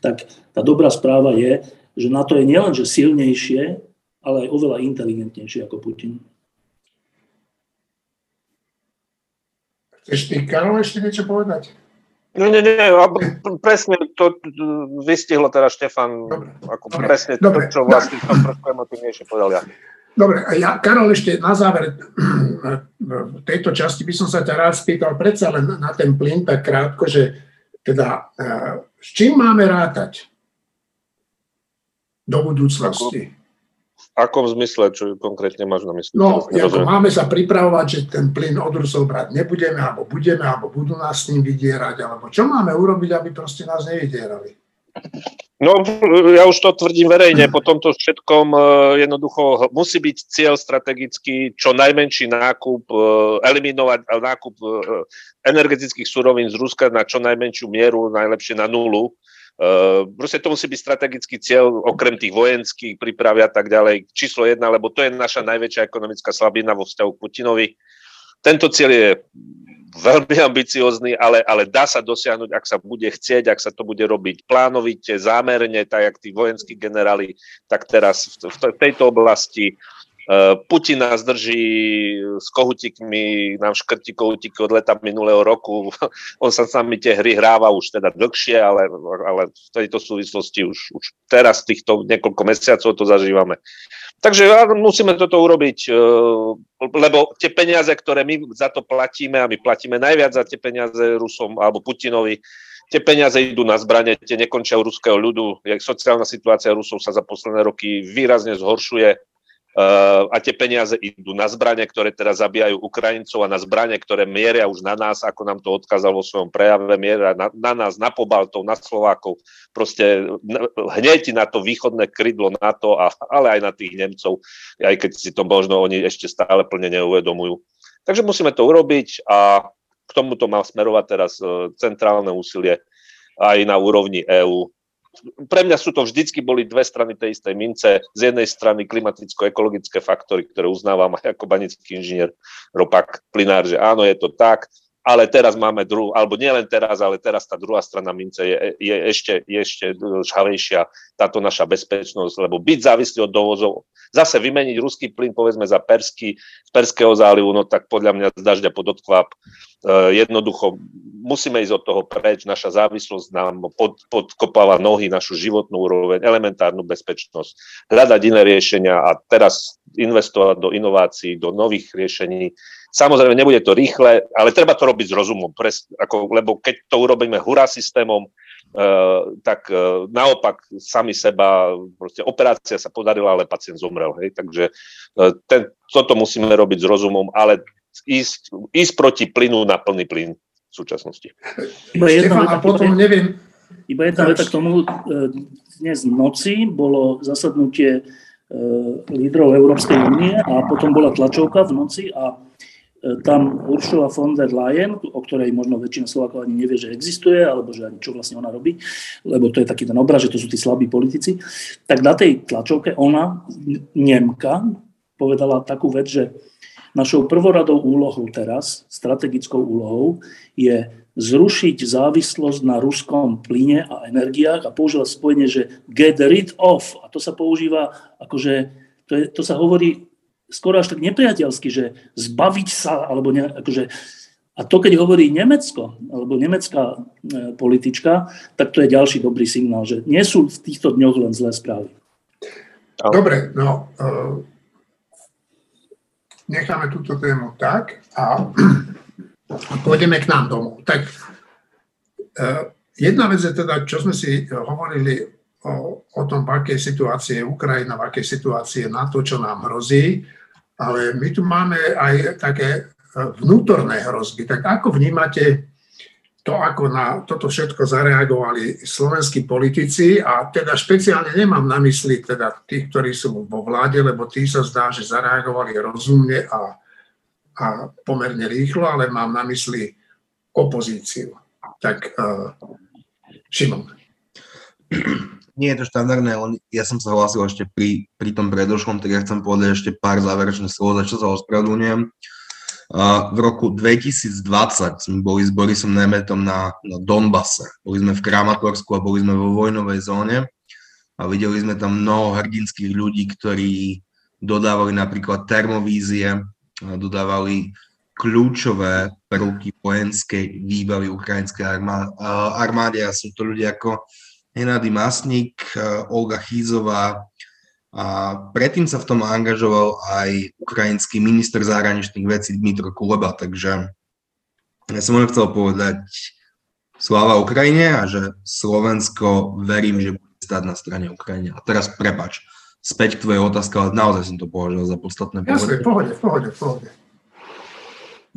[SPEAKER 8] tak tá dobrá správa je, že NATO je nielenže silnejšie, ale aj oveľa inteligentnejší ako Putin.
[SPEAKER 1] Chceš ty, Karol, ešte niečo povedať?
[SPEAKER 4] Nie, nie, nie, presne to vystihlo teraz Štefan, dobre, ako dobre, presne dobre, to, čo vlastne som trošku emotívnejšie povedal ja.
[SPEAKER 1] Dobre, a ja, Karol, ešte na záver v tejto časti by som sa ťa rád spýtal predsa len na ten plyn tak krátko, že teda eh, s čím máme rátať do budúcnosti?
[SPEAKER 4] Akom zmysle, čo konkrétne máš na mysli?
[SPEAKER 1] No, ako máme sa pripravovať, že ten plyn od Rusov brať nebudeme, alebo budeme, alebo budú nás s ním vydierať, alebo čo máme urobiť, aby proste nás nevydierali?
[SPEAKER 4] No, ja už to tvrdím verejne, po tomto všetkom e, jednoducho musí byť cieľ strategický čo najmenší nákup, e, eliminovať nákup e, energetických surovín z Ruska na čo najmenšiu mieru, najlepšie na nulu proste to musí byť strategický cieľ, okrem tých vojenských prípravy a tak ďalej, číslo jedna, lebo to je naša najväčšia ekonomická slabina vo vzťahu k Putinovi. Tento cieľ je veľmi ambiciózny, ale, ale dá sa dosiahnuť, ak sa bude chcieť, ak sa to bude robiť plánovite, zámerne, tak jak tí vojenskí generáli, tak teraz v, v tejto oblasti Putin nás drží s kohutikmi, nám škrti kohutiky od leta minulého roku. [LAUGHS] On sa s nami tie hry hráva už teda dlhšie, ale, ale v tejto súvislosti už, už teraz týchto niekoľko mesiacov to zažívame. Takže musíme toto urobiť, e, lebo tie peniaze, ktoré my za to platíme, a my platíme najviac za tie peniaze Rusom alebo Putinovi, tie peniaze idú na zbranie, tie nekončia u ruského ľudu. Sociálna situácia Rusov sa za posledné roky výrazne zhoršuje a tie peniaze idú na zbranie, ktoré teraz zabíjajú Ukrajincov a na zbranie, ktoré mieria už na nás, ako nám to odkázal vo svojom prejave, mieria na, na nás, na Pobaltov, na Slovákov, proste hneď na to východné krydlo NATO, a, ale aj na tých Nemcov, aj keď si to možno oni ešte stále plne neuvedomujú. Takže musíme to urobiť a k tomuto má smerovať teraz e, centrálne úsilie aj na úrovni EÚ pre mňa sú to vždycky boli dve strany tej istej mince. Z jednej strany klimaticko-ekologické faktory, ktoré uznávam aj [LAUGHS] ako banický inžinier, ropak, plinár, že áno, je to tak, ale teraz máme druhú, alebo nielen teraz, ale teraz tá druhá strana mince je, je ešte, ešte žhavejšia, táto naša bezpečnosť, lebo byť závislý od dovozov, zase vymeniť ruský plyn, povedzme, za persky, z Perského zálivu, no tak podľa mňa z dažďa pod odkvap, Eh, jednoducho musíme ísť od toho preč, naša závislosť nám pod, podkopáva nohy, našu životnú úroveň, elementárnu bezpečnosť, hľadať iné riešenia a teraz investovať do inovácií, do nových riešení. Samozrejme, nebude to rýchle, ale treba to robiť s rozumom, pres, ako, lebo keď to urobíme hurá systémom, Uh, tak uh, naopak sami seba, proste operácia sa podarila, ale pacient zomrel. Hej? Takže uh, ten, toto musíme robiť s rozumom, ale ísť, ísť proti plynu na plný plyn v súčasnosti.
[SPEAKER 1] Iba jedna Štefan, a potom neviem...
[SPEAKER 8] Iba jedna veta k tomu. Dnes v noci bolo zasadnutie e, lídrov Európskej únie a potom bola tlačovka v noci a tam Ursula von der Leyen, o ktorej možno väčšina Slovákov ani nevie, že existuje, alebo že ani čo vlastne ona robí, lebo to je taký ten obraz, že to sú tí slabí politici, tak na tej tlačovke ona, Nemka, povedala takú vec, že Našou prvoradou úlohou teraz, strategickou úlohou, je zrušiť závislosť na ruskom plyne a energiách a použila spojenie, že get rid of. A to sa používa akože, to, je, to sa hovorí skoro až tak nepriateľsky, že zbaviť sa, alebo ne, akože, a to, keď hovorí Nemecko, alebo nemecká e, politička, tak to je ďalší dobrý signál, že nie sú v týchto dňoch len zlé správy.
[SPEAKER 1] Dobre, no, e, necháme túto tému tak a [CLEARS THROAT] pôjdeme k nám domov. Tak e, jedna vec je teda, čo sme si hovorili o, o tom, v akej situácii je Ukrajina, v akej situácii je NATO, čo nám hrozí, ale my tu máme aj také e, vnútorné hrozby. Tak ako vnímate to, ako na toto všetko zareagovali slovenskí politici a teda špeciálne nemám na mysli teda tých, ktorí sú vo vláde, lebo tí sa zdá, že zareagovali rozumne a, a pomerne rýchlo, ale mám na mysli opozíciu. Tak uh, Šimon. [CLEARS THROAT]
[SPEAKER 6] Nie je to štandardné, len ja som sa hlásil ešte pri, pri tom predošlom, tak ja chcem povedať ešte pár záverečných slov, za čo sa ospravedlňujem. V roku 2020 sme boli s Borisom Nemetom na, na Donbase. Boli sme v Kramatorsku a boli sme vo vojnovej zóne a videli sme tam mnoho hrdinských ľudí, ktorí dodávali napríklad termovízie, dodávali kľúčové prvky vojenskej výbavy ukrajinskej armáde a sú to ľudia ako Henady Masník, Olga Chýzová, a predtým sa v tom angažoval aj ukrajinský minister zahraničných vecí Dmitro Kuleba, takže ja som len chcel povedať sláva Ukrajine a že Slovensko verím, že bude stať na strane Ukrajine. A teraz prepač, späť k tvojej otázke, ale naozaj som to považoval za podstatné.
[SPEAKER 1] Jasne, v pohode, v pohode, v pohode.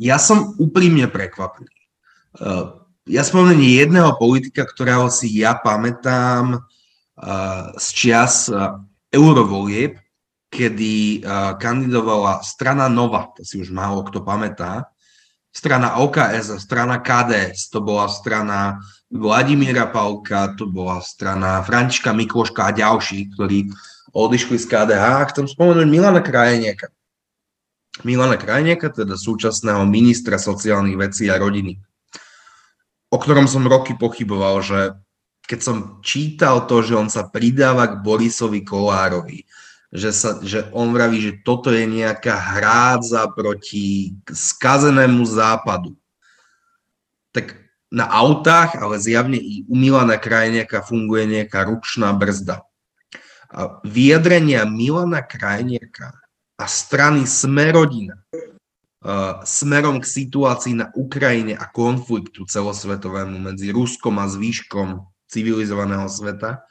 [SPEAKER 6] Ja som úprimne prekvapený. Ja spomeniem jedného politika, ktorého si ja pamätám z čias eurovolieb, kedy kandidovala strana Nova, to si už málo kto pamätá, strana OKS, strana KDS, to bola strana Vladimíra Palka, to bola strana Františka Mikloška a ďalší, ktorí odišli z KDH. Chcem spomenúť Milana Krajenieka. Milana Krajenieka, teda súčasného ministra sociálnych vecí a rodiny, o ktorom som roky pochyboval, že keď som čítal to, že on sa pridáva k Borisovi Kolárovi, že, sa, že on vraví, že toto je nejaká hrádza proti skazenému západu. Tak na autách, ale zjavne i u Milana Krajniaka funguje nejaká ručná brzda. A vyjadrenia Milana Krajniaka a strany Smerodina smerom k situácii na Ukrajine a konfliktu celosvetovému medzi Ruskom a zvýškom civilizovaného sveta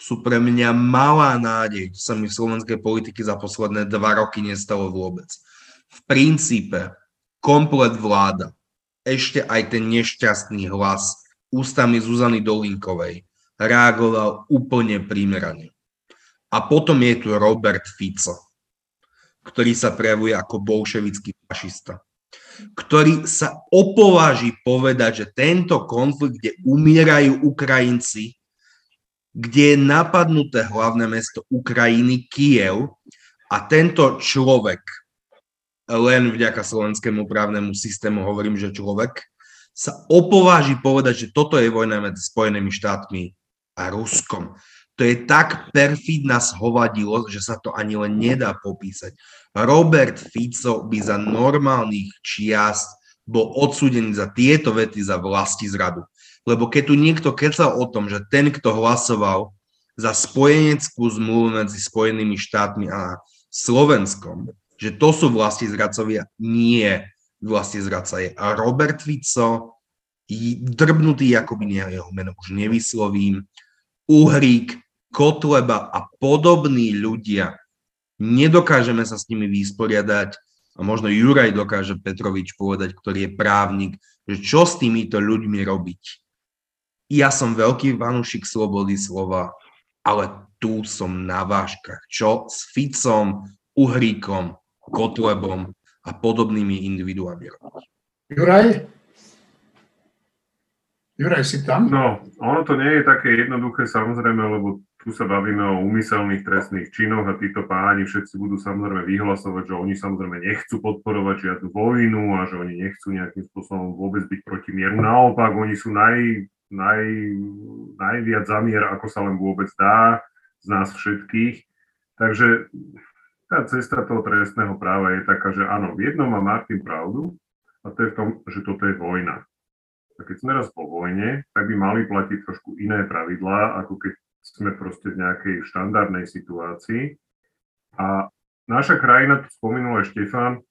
[SPEAKER 6] sú pre mňa malá nádej. To sa mi v slovenskej politike za posledné dva roky nestalo vôbec. V princípe komplet vláda, ešte aj ten nešťastný hlas ústami Zuzany Dolinkovej reagoval úplne primerane. A potom je tu Robert Fico, ktorý sa prejavuje ako bolševický fašista, ktorý sa opováži povedať, že tento konflikt, kde umierajú Ukrajinci, kde je napadnuté hlavné mesto Ukrajiny, Kiev, a tento človek, len vďaka slovenskému právnemu systému hovorím, že človek, sa opováži povedať, že toto je vojna medzi Spojenými štátmi a Ruskom. To je tak perfidná zhovadilosť, že sa to ani len nedá popísať. Robert Fico by za normálnych čiast bol odsúdený za tieto vety za vlasti zradu. Lebo keď tu niekto kecal o tom, že ten, kto hlasoval za spojeneckú zmluvu medzi Spojenými štátmi a Slovenskom, že to sú vlasti zradcovia, nie vlasti zradca je. A Robert Fico, drbnutý, ako by jeho meno už nevyslovím, Uhrík, Kotleba a podobní ľudia, nedokážeme sa s nimi vysporiadať a možno Juraj dokáže Petrovič povedať, ktorý je právnik, že čo s týmito ľuďmi robiť ja som veľký vanúšik slobody slova, ale tu som na váškach. Čo s Ficom, Uhríkom, Kotlebom a podobnými individuami robiť?
[SPEAKER 1] Juraj? Juraj, si tam?
[SPEAKER 3] No, ono to nie je také jednoduché samozrejme, lebo tu sa bavíme o úmyselných trestných činoch a títo páni všetci budú samozrejme vyhlasovať, že oni samozrejme nechcú podporovať žiadnu vojnu a že oni nechcú nejakým spôsobom vôbec byť proti mieru. Naopak, oni sú naj, naj, najviac zamier, ako sa len vôbec dá z nás všetkých. Takže tá cesta toho trestného práva je taká, že áno, v jednom má Martin pravdu, a to je v tom, že toto je vojna. A keď sme raz po vojne, tak by mali platiť trošku iné pravidlá, ako keď sme proste v nejakej štandardnej situácii. A naša krajina, to spomenul aj Štefan,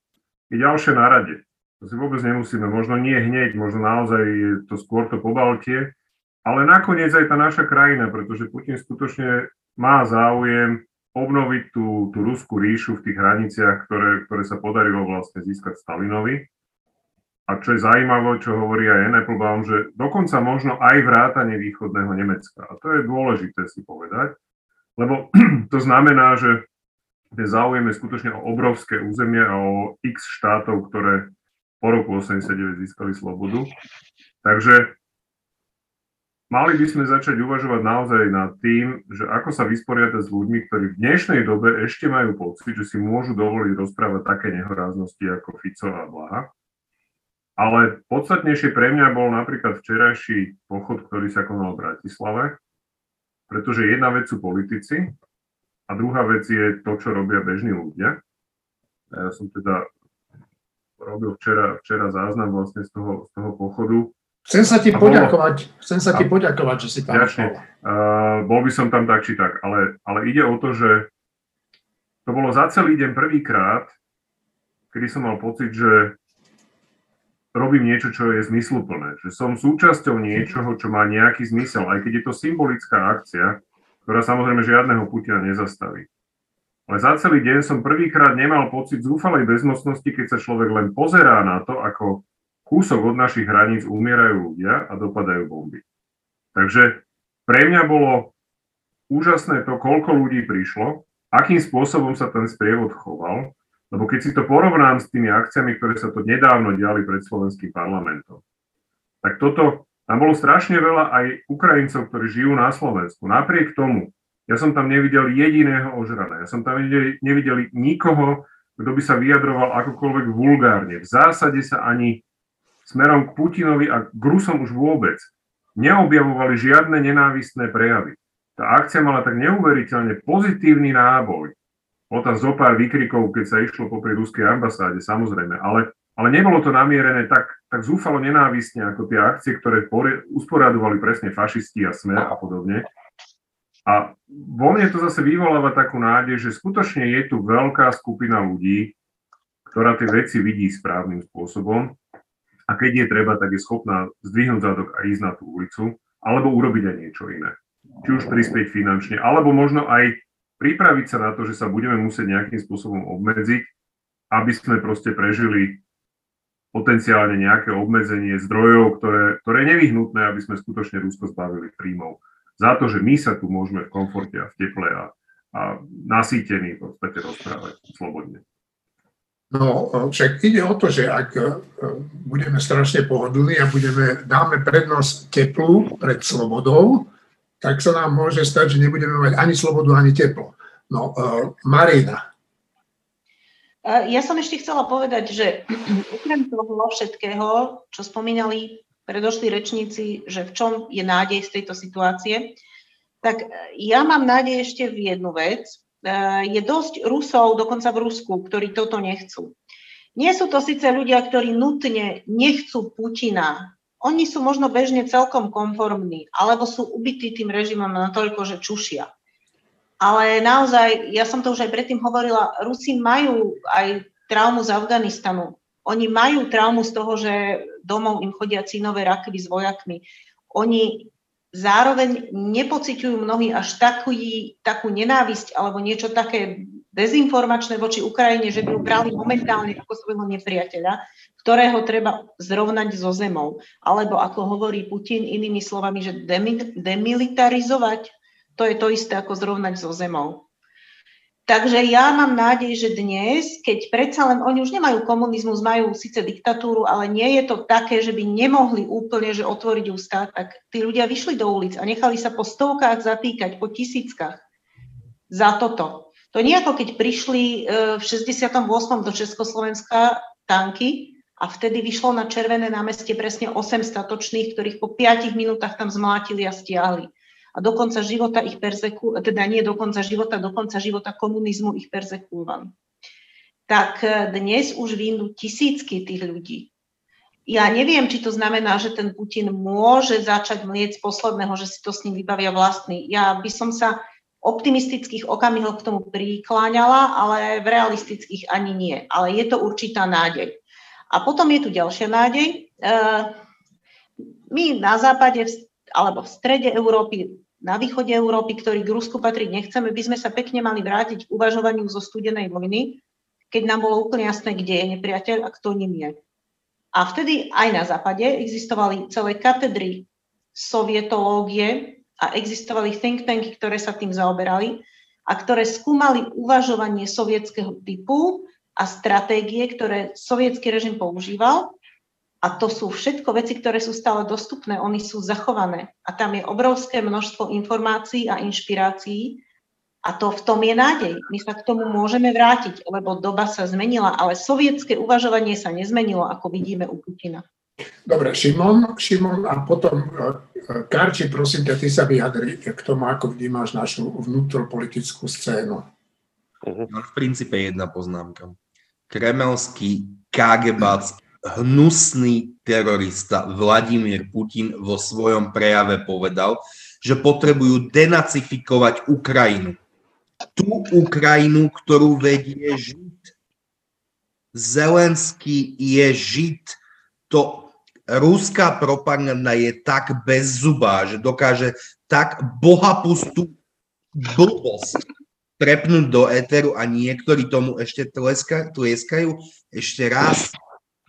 [SPEAKER 3] je ďalšie na rade. To si vôbec nemusíme, možno nie hneď, možno naozaj je to skôr to pobaltie, ale nakoniec aj tá naša krajina, pretože Putin skutočne má záujem obnoviť tú, tú ruskú ríšu v tých hraniciach, ktoré, ktoré sa podarilo vlastne získať Stalinovi. A čo je zaujímavé, čo hovorí aj Applebaum, že dokonca možno aj vrátanie východného Nemecka. A to je dôležité si povedať, lebo [CLEARS THROAT] to znamená, že ten záujem je skutočne o obrovské územie a o x štátov, ktoré po roku 89 získali slobodu. Takže mali by sme začať uvažovať naozaj nad tým, že ako sa vysporiadať s ľuďmi, ktorí v dnešnej dobe ešte majú pocit, že si môžu dovoliť rozprávať také nehoráznosti ako Fico a Blaha. Ale podstatnejšie pre mňa bol napríklad včerajší pochod, ktorý sa konal v Bratislave, pretože jedna vec sú politici a druhá vec je to, čo robia bežní ľudia. Ja som teda robil včera, včera záznam vlastne z toho, z toho pochodu.
[SPEAKER 1] Chcem sa ti poďakovať, chcem sa ti poďakovať, že si tam bol.
[SPEAKER 3] Uh, bol by som tam tak či tak, ale, ale ide o to, že to bolo za celý deň prvýkrát, kedy som mal pocit, že robím niečo, čo je zmysluplné. Že som súčasťou niečoho, čo má nejaký zmysel, aj keď je to symbolická akcia, ktorá samozrejme žiadneho Putina nezastaví. Ale za celý deň som prvýkrát nemal pocit zúfalej bezmocnosti, keď sa človek len pozerá na to, ako kúsok od našich hraníc umierajú ľudia a dopadajú bomby. Takže pre mňa bolo úžasné to, koľko ľudí prišlo, akým spôsobom sa ten sprievod choval, lebo keď si to porovnám s tými akciami, ktoré sa to nedávno diali pred slovenským parlamentom, tak toto, tam bolo strašne veľa aj Ukrajincov, ktorí žijú na Slovensku. Napriek tomu, ja som tam nevidel jediného ožrana. Ja som tam nevidel, nevidel nikoho, kto by sa vyjadroval akokoľvek vulgárne. V zásade sa ani smerom k Putinovi a k Rusom už vôbec neobjavovali žiadne nenávistné prejavy. Tá akcia mala tak neuveriteľne pozitívny náboj. Bolo tam zo pár výkrikov, keď sa išlo popri ruskej ambasáde, samozrejme, ale, ale nebolo to namierené tak, tak zúfalo nenávistne ako tie akcie, ktoré usporadovali presne fašisti a smer a podobne. A vo mne to zase vyvoláva takú nádej, že skutočne je tu veľká skupina ľudí, ktorá tie veci vidí správnym spôsobom a keď je treba, tak je schopná zdvihnúť zadok a ísť na tú ulicu, alebo urobiť aj niečo iné. Či už prispieť finančne, alebo možno aj pripraviť sa na to, že sa budeme musieť nejakým spôsobom obmedziť, aby sme proste prežili potenciálne nejaké obmedzenie zdrojov, ktoré, ktoré je nevyhnutné, aby sme skutočne Rusko zbavili príjmov. Za to, že my sa tu môžeme v komforte a v teple a, a nasýtení v podstate rozprávať slobodne.
[SPEAKER 1] No, však ide o to, že ak e, budeme strašne pohodlní a budeme, dáme prednosť teplu pred slobodou, tak sa nám môže stať, že nebudeme mať ani slobodu, ani teplo. No, uh, Marina.
[SPEAKER 5] Ja som ešte chcela povedať, že [CLEARS THROAT] okrem toho všetkého, čo spomínali predošli rečníci, že v čom je nádej z tejto situácie, tak ja mám nádej ešte v jednu vec. E, je dosť Rusov, dokonca v Rusku, ktorí toto nechcú. Nie sú to síce ľudia, ktorí nutne nechcú Putina, oni sú možno bežne celkom konformní, alebo sú ubytí tým režimom natoľko, že čušia. Ale naozaj, ja som to už aj predtým hovorila, Rusi majú aj traumu z Afganistanu. Oni majú traumu z toho, že domov im chodia cínové rakvy s vojakmi. Oni zároveň nepociťujú mnohí až takú, takú nenávisť alebo niečo také dezinformačné voči Ukrajine, že by ju brali momentálne ako svojho nepriateľa, ktorého treba zrovnať so zemou. Alebo ako hovorí Putin inými slovami, že demilitarizovať, to je to isté ako zrovnať so zemou. Takže ja mám nádej, že dnes, keď predsa len oni už nemajú komunizmus, majú síce diktatúru, ale nie je to také, že by nemohli úplne že otvoriť ústa, tak tí ľudia vyšli do ulic a nechali sa po stovkách zatýkať, po tisíckach za toto. To nie ako keď prišli e, v 68. do Československa tanky a vtedy vyšlo na Červené námestie presne 8 statočných, ktorých po 5 minútach tam zmlátili a stiahli. A do konca života ich perzeku, teda nie do konca života, do konca života komunizmu ich perzekúvali. Tak e, dnes už vyjdú tisícky tých ľudí. Ja neviem, či to znamená, že ten Putin môže začať mlieť z posledného, že si to s ním vybavia vlastný. Ja by som sa optimistických okamihoch k tomu prikláňala, ale v realistických ani nie. Ale je to určitá nádej. A potom je tu ďalšia nádej. E, my na západe alebo v strede Európy, na východe Európy, ktorý k Rusku patriť nechceme, by sme sa pekne mali vrátiť k uvažovaniu zo studenej vojny, keď nám bolo úplne jasné, kde je nepriateľ a kto ním je. A vtedy aj na západe existovali celé katedry sovietológie, a existovali think tanky, ktoré sa tým zaoberali a ktoré skúmali uvažovanie sovietského typu a stratégie, ktoré sovietský režim používal. A to sú všetko veci, ktoré sú stále dostupné, oni sú zachované. A tam je obrovské množstvo informácií a inšpirácií. A to v tom je nádej. My sa k tomu môžeme vrátiť, lebo doba sa zmenila, ale sovietské uvažovanie sa nezmenilo, ako vidíme u Putina.
[SPEAKER 1] Dobre, Šimon, Šimon a potom e, e, Karči, prosím ťa, ty sa vyjadri k tomu, ako vnímaš našu vnútropolitickú scénu.
[SPEAKER 6] No, v princípe jedna poznámka. Kremelský KGBac, hnusný terorista Vladimír Putin vo svojom prejave povedal, že potrebujú denacifikovať Ukrajinu. Tú Ukrajinu, ktorú vedie Žid. Zelenský je Žid. To ruská propaganda je tak bezzubá, že dokáže tak bohapustú blbosť prepnúť do éteru a niektorí tomu ešte tleska, tleskajú. Ešte raz,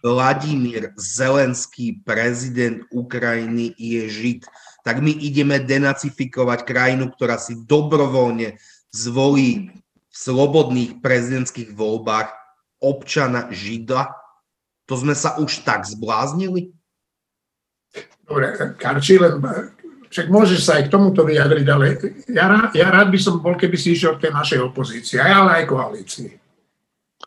[SPEAKER 6] Vladimír Zelenský, prezident Ukrajiny, je Žid. Tak my ideme denacifikovať krajinu, ktorá si dobrovoľne zvolí v slobodných prezidentských voľbách občana Žida. To sme sa už tak zbláznili?
[SPEAKER 1] Dobre, Karči, len však môžeš sa aj k tomuto vyjadriť, ale ja, ja rád by som bol, keby si išiel k tej našej opozícii, ale aj koalícii.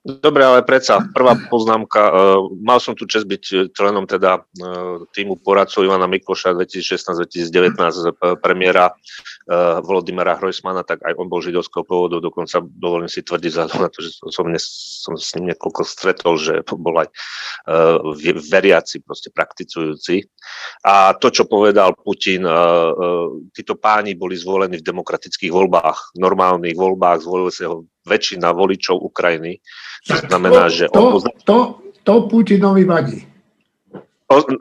[SPEAKER 4] Dobre, ale predsa, prvá poznámka. Uh, mal som tu čest byť členom teda uh, týmu poradcov Ivana Mikloša 2016-2019 premiéra Volodymyra Hrojsmana, tak aj on bol židovského pôvodu, dokonca dovolím si tvrdiť za to, že som, ne, som s ním niekoľko stretol, že bol aj veriaci, proste prakticujúci. A to, čo povedal Putin, títo páni boli zvolení v demokratických voľbách, normálnych voľbách, zvolili sa ho väčšina voličov Ukrajiny. To znamená,
[SPEAKER 1] to,
[SPEAKER 4] že...
[SPEAKER 1] On... To, to, to Putinovi vadí.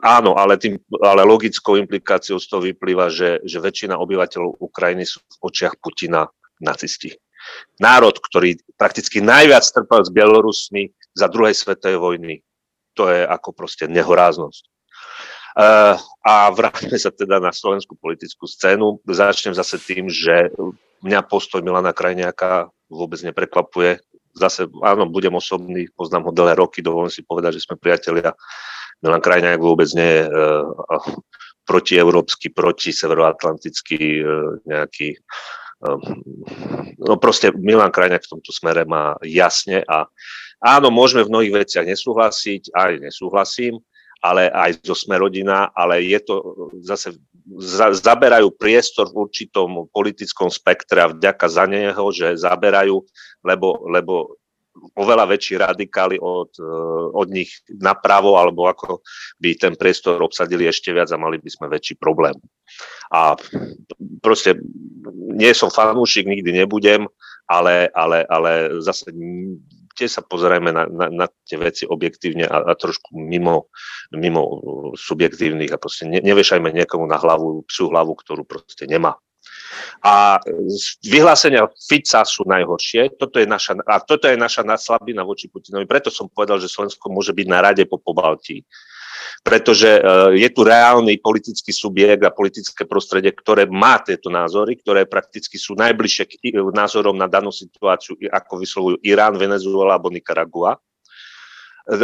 [SPEAKER 4] Áno, ale, tým, ale logickou implikáciou z toho vyplýva, že, že väčšina obyvateľov Ukrajiny sú v očiach Putina nacisti. Národ, ktorý prakticky najviac trpel s Bielorusmi za druhej svetovej vojny. To je ako proste nehoráznosť. Uh, a vráťme sa teda na slovenskú politickú scénu. Začnem zase tým, že mňa postoj Milana Krajniaka vôbec neprekvapuje. Zase, áno, budem osobný, poznám ho dlhé roky, dovolím si povedať, že sme priatelia. Milan Krajniak vôbec nie je uh, protieurópsky, proti severoatlantický uh, nejaký no proste Milan Krajniak v tomto smere má jasne a áno, môžeme v mnohých veciach nesúhlasiť, aj nesúhlasím, ale aj zo Smerodina, ale je to zase, za, zaberajú priestor v určitom politickom spektre a vďaka za neho, že zaberajú, lebo, lebo oveľa väčší radikáli od, eh, od nich napravo, alebo ako by ten priestor obsadili ešte viac a mali by sme väčší problém. A proste nie som fanúšik, nikdy nebudem, ale, ale, ale zase tiež sa pozrieme na, na, na tie veci objektívne a, a trošku mimo, mimo subjektívnych a proste ne, nevešajme niekomu na hlavu psú hlavu, ktorú proste nemá. A vyhlásenia Fica sú najhoršie. Toto je naša, a toto je naša slabina voči Putinovi. Preto som povedal, že Slovensko môže byť na rade po Pobaltí pretože e, je tu reálny politický subjekt a politické prostredie, ktoré má tieto názory, ktoré prakticky sú najbližšie k názorom na danú situáciu, ako vyslovujú Irán, Venezuela alebo Nicaragua. E,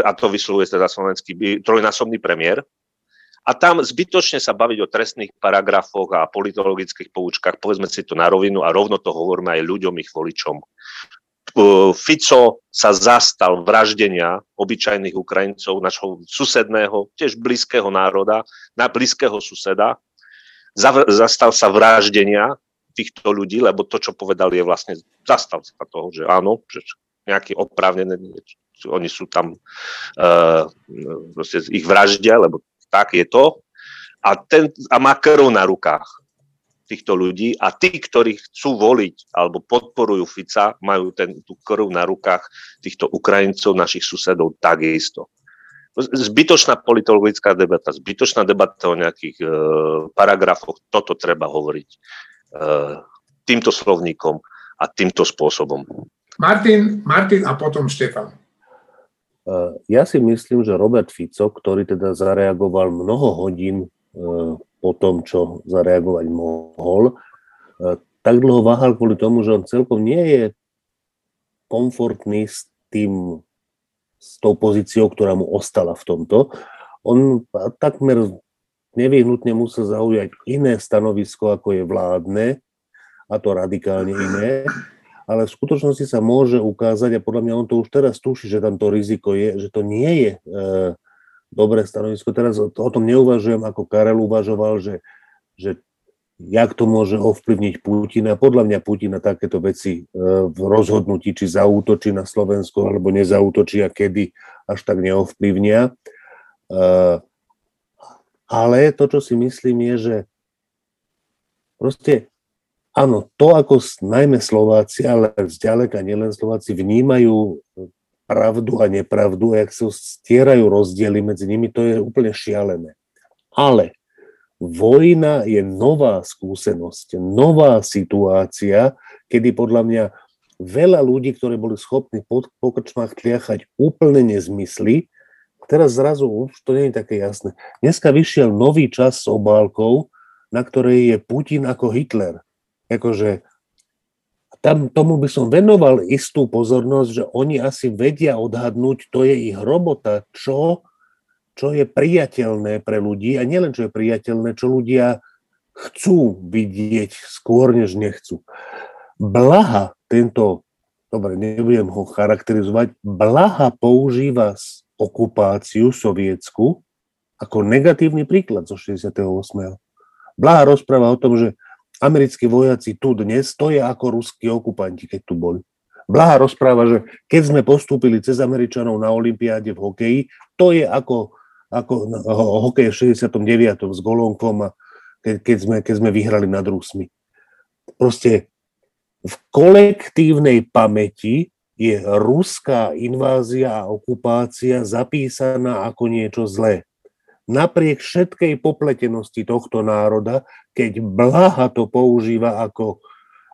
[SPEAKER 4] a to vyslovuje teda slovenský trojnásobný premiér. A tam zbytočne sa baviť o trestných paragrafoch a politologických poučkách, povedzme si to na rovinu a rovno to hovoríme aj ľuďom, ich voličom. Fico sa zastal vraždenia obyčajných Ukrajincov, našho susedného, tiež blízkeho národa, na blízkeho suseda. Zastal sa vraždenia týchto ľudí, lebo to, čo povedal, je vlastne, zastal sa toho, že áno, že nejaký oprávnený, oni sú tam, proste ich vraždia, lebo tak je to. A, ten, a má krv na rukách týchto ľudí a tí, ktorí chcú voliť alebo podporujú Fica, majú ten, tú krv na rukách týchto Ukrajincov, našich susedov takisto. Zbytočná politologická debata, zbytočná debata o nejakých e, paragrafoch, toto treba hovoriť e, týmto slovníkom a týmto spôsobom.
[SPEAKER 1] Martin, Martin a potom Štefan.
[SPEAKER 7] E, ja si myslím, že Robert Fico, ktorý teda zareagoval mnoho hodín e, po tom, čo zareagovať mohol, e, tak dlho váhal kvôli tomu, že on celkom nie je komfortný s tým, s tou pozíciou, ktorá mu ostala v tomto. On takmer nevyhnutne musel zaujať iné stanovisko, ako je vládne, a to radikálne iné, ale v skutočnosti sa môže ukázať, a podľa mňa on to už teraz tuší, že tam to riziko je, že to nie je e, dobré stanovisko. Teraz o tom neuvažujem, ako Karel uvažoval, že, že jak to môže ovplyvniť Putina. Podľa mňa Putina takéto veci e, v rozhodnutí, či zaútočí na Slovensko alebo nezautočí a kedy až tak neovplyvnia. E, ale to, čo si myslím, je, že proste áno, to, ako najmä Slováci, ale zďaleka nielen Slováci vnímajú pravdu a nepravdu a jak sa stierajú rozdiely medzi nimi, to je úplne šialené. Ale vojna je nová skúsenosť, nová situácia, kedy podľa mňa veľa ľudí, ktorí boli schopní po, po krčmách tliachať úplne nezmysly, teraz zrazu už to nie je také jasné. Dneska vyšiel nový čas s obálkou, na ktorej je Putin ako Hitler. Akože tam tomu by som venoval istú pozornosť, že oni asi vedia odhadnúť, to je ich robota, čo, čo je priateľné pre ľudí a nielen čo je priateľné, čo ľudia chcú vidieť skôr, než nechcú. Blaha tento dobre, nebudem ho charakterizovať, Blaha používa okupáciu sovietsku ako negatívny príklad zo 68. Blaha rozpráva o tom, že americkí vojaci tu dnes, to je ako ruskí okupanti, keď tu boli. Blaha rozpráva, že keď sme postúpili cez Američanov na Olympiáde v hokeji, to je ako, ako hokej v 69. s Golonkom a keď, keď, sme, keď sme vyhrali nad Rusmi. Proste v kolektívnej pamäti je ruská invázia a okupácia zapísaná ako niečo zlé napriek všetkej popletenosti tohto národa, keď Blaha to používa ako,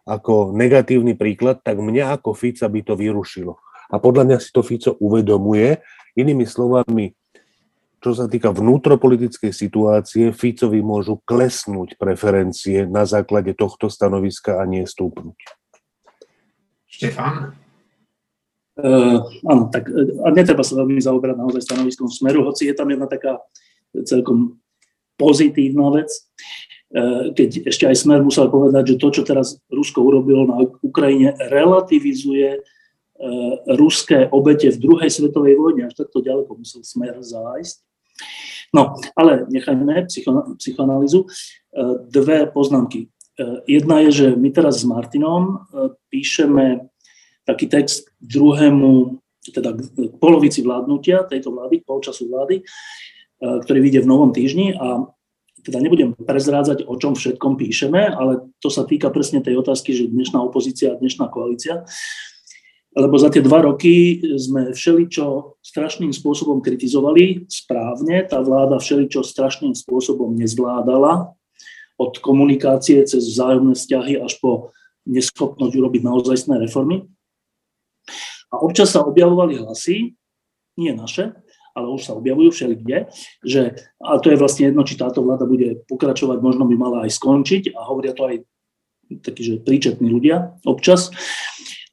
[SPEAKER 7] ako negatívny príklad, tak mňa ako Fica by to vyrušilo. A podľa mňa si to Fico uvedomuje. Inými slovami, čo sa týka vnútropolitickej situácie, Ficovi môžu klesnúť preferencie na základe tohto stanoviska a nie stúpnuť.
[SPEAKER 1] Štefán?
[SPEAKER 8] Uh, áno, tak a netreba sa veľmi zaoberať naozaj stanoviskom smeru, hoci je tam jedna taká celkom pozitívna vec. E, keď ešte aj Smer musel povedať, že to, čo teraz Rusko urobilo na Ukrajine, relativizuje e, ruské obete v druhej svetovej vojne. Až takto ďaleko musel Smer zájsť. No, ale nechajme psychoanalýzu. E, dve poznámky. Jedna je, že my teraz s Martinom píšeme taký text druhému, teda k polovici vládnutia tejto vlády, polčasu vlády, ktorý vyjde v novom týždni a teda nebudem prezrádzať, o čom všetkom píšeme, ale to sa týka presne tej otázky, že dnešná opozícia a dnešná koalícia. Lebo za tie dva roky sme všeličo strašným spôsobom kritizovali správne, tá vláda všeličo strašným spôsobom nezvládala, od komunikácie cez vzájomné vzťahy až po neschopnosť urobiť naozajstné reformy. A občas sa objavovali hlasy, nie naše, ale už sa objavujú všelikde, že, a to je vlastne jedno, či táto vláda bude pokračovať, možno by mala aj skončiť a hovoria to aj takí, že príčetní ľudia občas,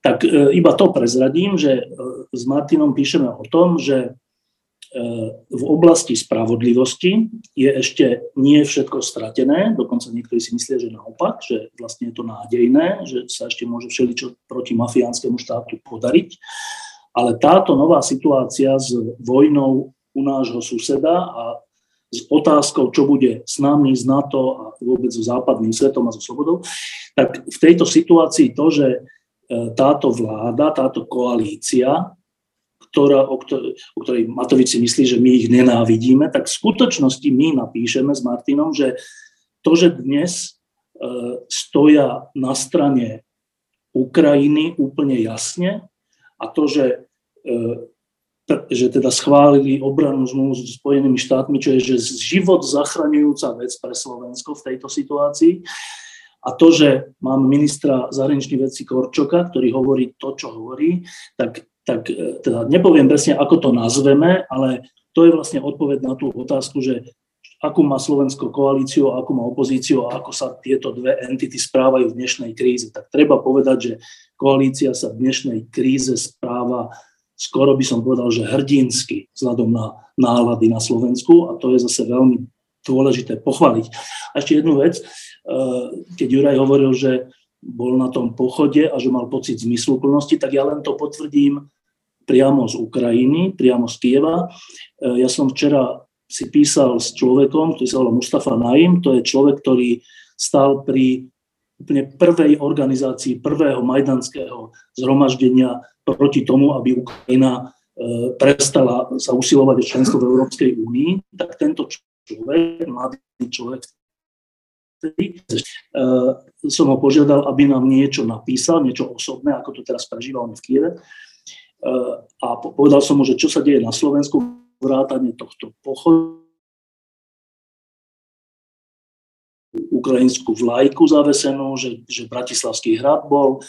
[SPEAKER 8] tak e, iba to prezradím, že e, s Martinom píšeme o tom, že e, v oblasti spravodlivosti je ešte nie všetko stratené, dokonca niektorí si myslia, že naopak, že vlastne je to nádejné, že sa ešte môže všeličo proti mafiánskému štátu podariť. Ale táto nová situácia s vojnou u nášho suseda a s otázkou, čo bude s nami, s NATO a vôbec so západným svetom a so slobodou, tak v tejto situácii to, že e, táto vláda, táto koalícia, ktorá, o, ktorej, o ktorej Matovič si myslí, že my ich nenávidíme, tak v skutočnosti my napíšeme s Martinom, že to, že dnes e, stoja na strane Ukrajiny úplne jasne, a to, že, e, že teda schválili obranu zmluvu s Spojenými štátmi, čo je že život zachraňujúca vec pre Slovensko v tejto situácii. A to, že mám ministra zahraničných vecí Korčoka, ktorý hovorí to, čo hovorí, tak, tak e, teda nepoviem presne, ako to nazveme, ale to je vlastne odpoveď na tú otázku, že akú má Slovensko koalíciu, akú má opozíciu a ako sa tieto dve entity správajú v dnešnej kríze. Tak treba povedať, že koalícia sa v dnešnej kríze správa skoro by som povedal, že hrdinsky vzhľadom na nálady na Slovensku a to je zase veľmi dôležité pochváliť. A ešte jednu vec, eh, keď Juraj hovoril, že bol na tom pochode a že mal pocit zmysluplnosti, tak ja len to potvrdím priamo z Ukrajiny, priamo z Kieva. Eh, ja som včera si písal s človekom, ktorý sa volá Mustafa Naim, to je človek, ktorý stal pri úplne prvej organizácii prvého majdanského zhromaždenia proti tomu, aby Ukrajina e, prestala sa usilovať o členstvo v Európskej únii, tak tento človek, mladý človek, e, som ho požiadal, aby nám niečo napísal, niečo osobné, ako to teraz prežíva on v Kieve. E, a povedal som mu, že čo sa deje na Slovensku, vrátanie tohto pochodu, ukrajinskú vlajku zavesenú, že, že Bratislavský hrad bol e,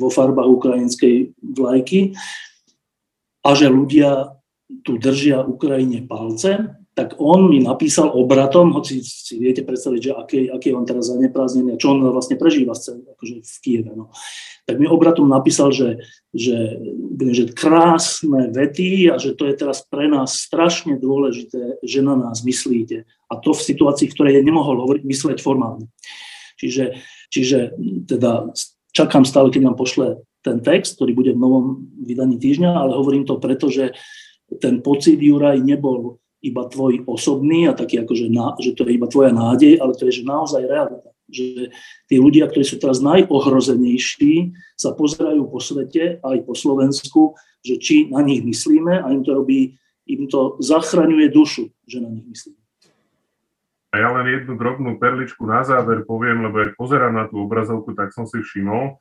[SPEAKER 8] vo farbách ukrajinskej vlajky a že ľudia tu držia Ukrajine palce tak on mi napísal obratom, hoci si viete predstaviť, že aký, aký je on teraz zaneprázdnený a čo on vlastne prežíva akože v Kieve. No. Tak mi obratom napísal, že, že, že krásne vety a že to je teraz pre nás strašne dôležité, že na nás myslíte. A to v situácii, v ktorej nemohol hovoriť, mysleť formálne. Čiže, čiže teda čakám stále, keď nám pošle ten text, ktorý bude v novom vydaní týždňa, ale hovorím to preto, že ten pocit Juraj nebol iba tvoj osobný a taký ako, že, na, že to je iba tvoja nádej, ale to je že naozaj realita. Že tí ľudia, ktorí sú teraz najohrozenejší, sa pozerajú po svete, aj po Slovensku, že či na nich myslíme a im to robí, im to zachraňuje dušu, že na nich myslíme.
[SPEAKER 3] A ja len jednu drobnú perličku na záver poviem, lebo ak pozerám na tú obrazovku, tak som si všimol,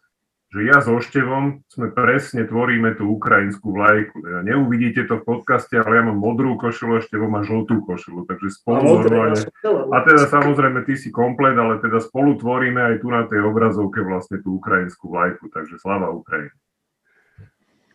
[SPEAKER 3] že ja so Števom sme presne tvoríme tú ukrajinskú vlajku. Ja neuvidíte to v podcaste, ale ja mám modrú košelu a Števo má žltú košelu, takže spolu normálne. A teda samozrejme ty si komplet, ale teda spolu tvoríme aj tu na tej obrazovke vlastne tú ukrajinskú vlajku, takže sláva Ukrajine.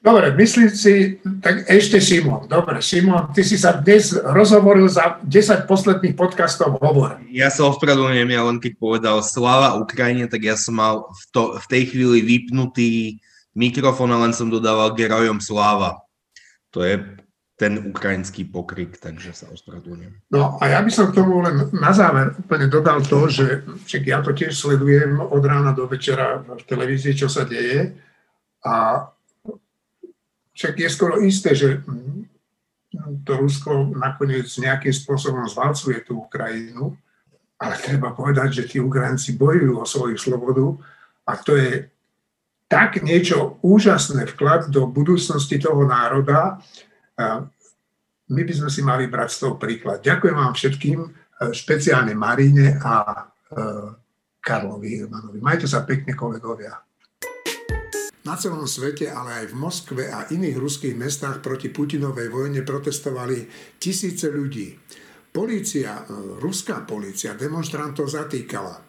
[SPEAKER 1] Dobre, myslím si, tak ešte Šimon. Dobre, Šimon, ty si sa dnes rozhovoril za 10 posledných podcastov hovor.
[SPEAKER 6] Ja sa ospravedlňujem, ja len keď povedal Slava Ukrajine, tak ja som mal v, to, v tej chvíli vypnutý mikrofón a len som dodával Gerojom Sláva. To je ten ukrajinský pokrik, takže sa ospravedlňujem.
[SPEAKER 1] No a ja by som k tomu len na záver úplne dodal to, že ja to tiež sledujem od rána do večera v televízii, čo sa deje a však je skoro isté, že to Rusko nakoniec nejakým spôsobom zvalcuje tú Ukrajinu, ale treba povedať, že tí Ukrajinci bojujú o svoju slobodu a to je tak niečo úžasné vklad do budúcnosti toho národa. My by sme si mali brať z toho príklad. Ďakujem vám všetkým, špeciálne Maríne a e, Karlovi Hirmanovi. Majte sa pekne, kolegovia. Na celom svete, ale aj v Moskve a iných ruských mestách proti Putinovej vojne protestovali tisíce ľudí. Polícia, e, ruská polícia demonstrantov zatýkala.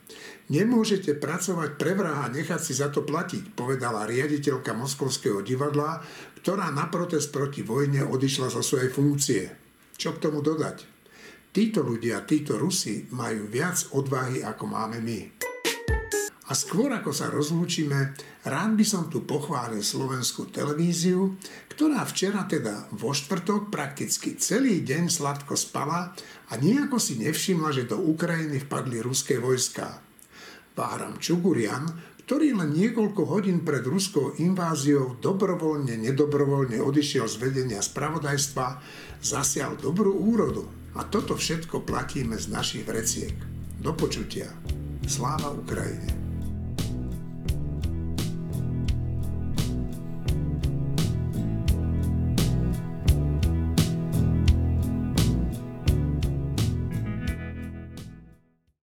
[SPEAKER 1] Nemôžete pracovať pre vraha a nechať si za to platiť, povedala riaditeľka Moskovského divadla, ktorá na protest proti vojne odišla zo svojej funkcie. Čo k tomu dodať? Títo ľudia, títo Rusi majú viac odvahy, ako máme my. A skôr ako sa rozlúčime, rád by som tu pochválil slovenskú televíziu, ktorá včera teda vo štvrtok prakticky celý deň sladko spala a nejako si nevšimla, že do Ukrajiny vpadli ruské vojská. Váram Čugurian, ktorý len niekoľko hodín pred ruskou inváziou dobrovoľne, nedobrovoľne odišiel z vedenia spravodajstva, zasial dobrú úrodu. A toto všetko platíme z našich vreciek. Do počutia. Sláva Ukrajine.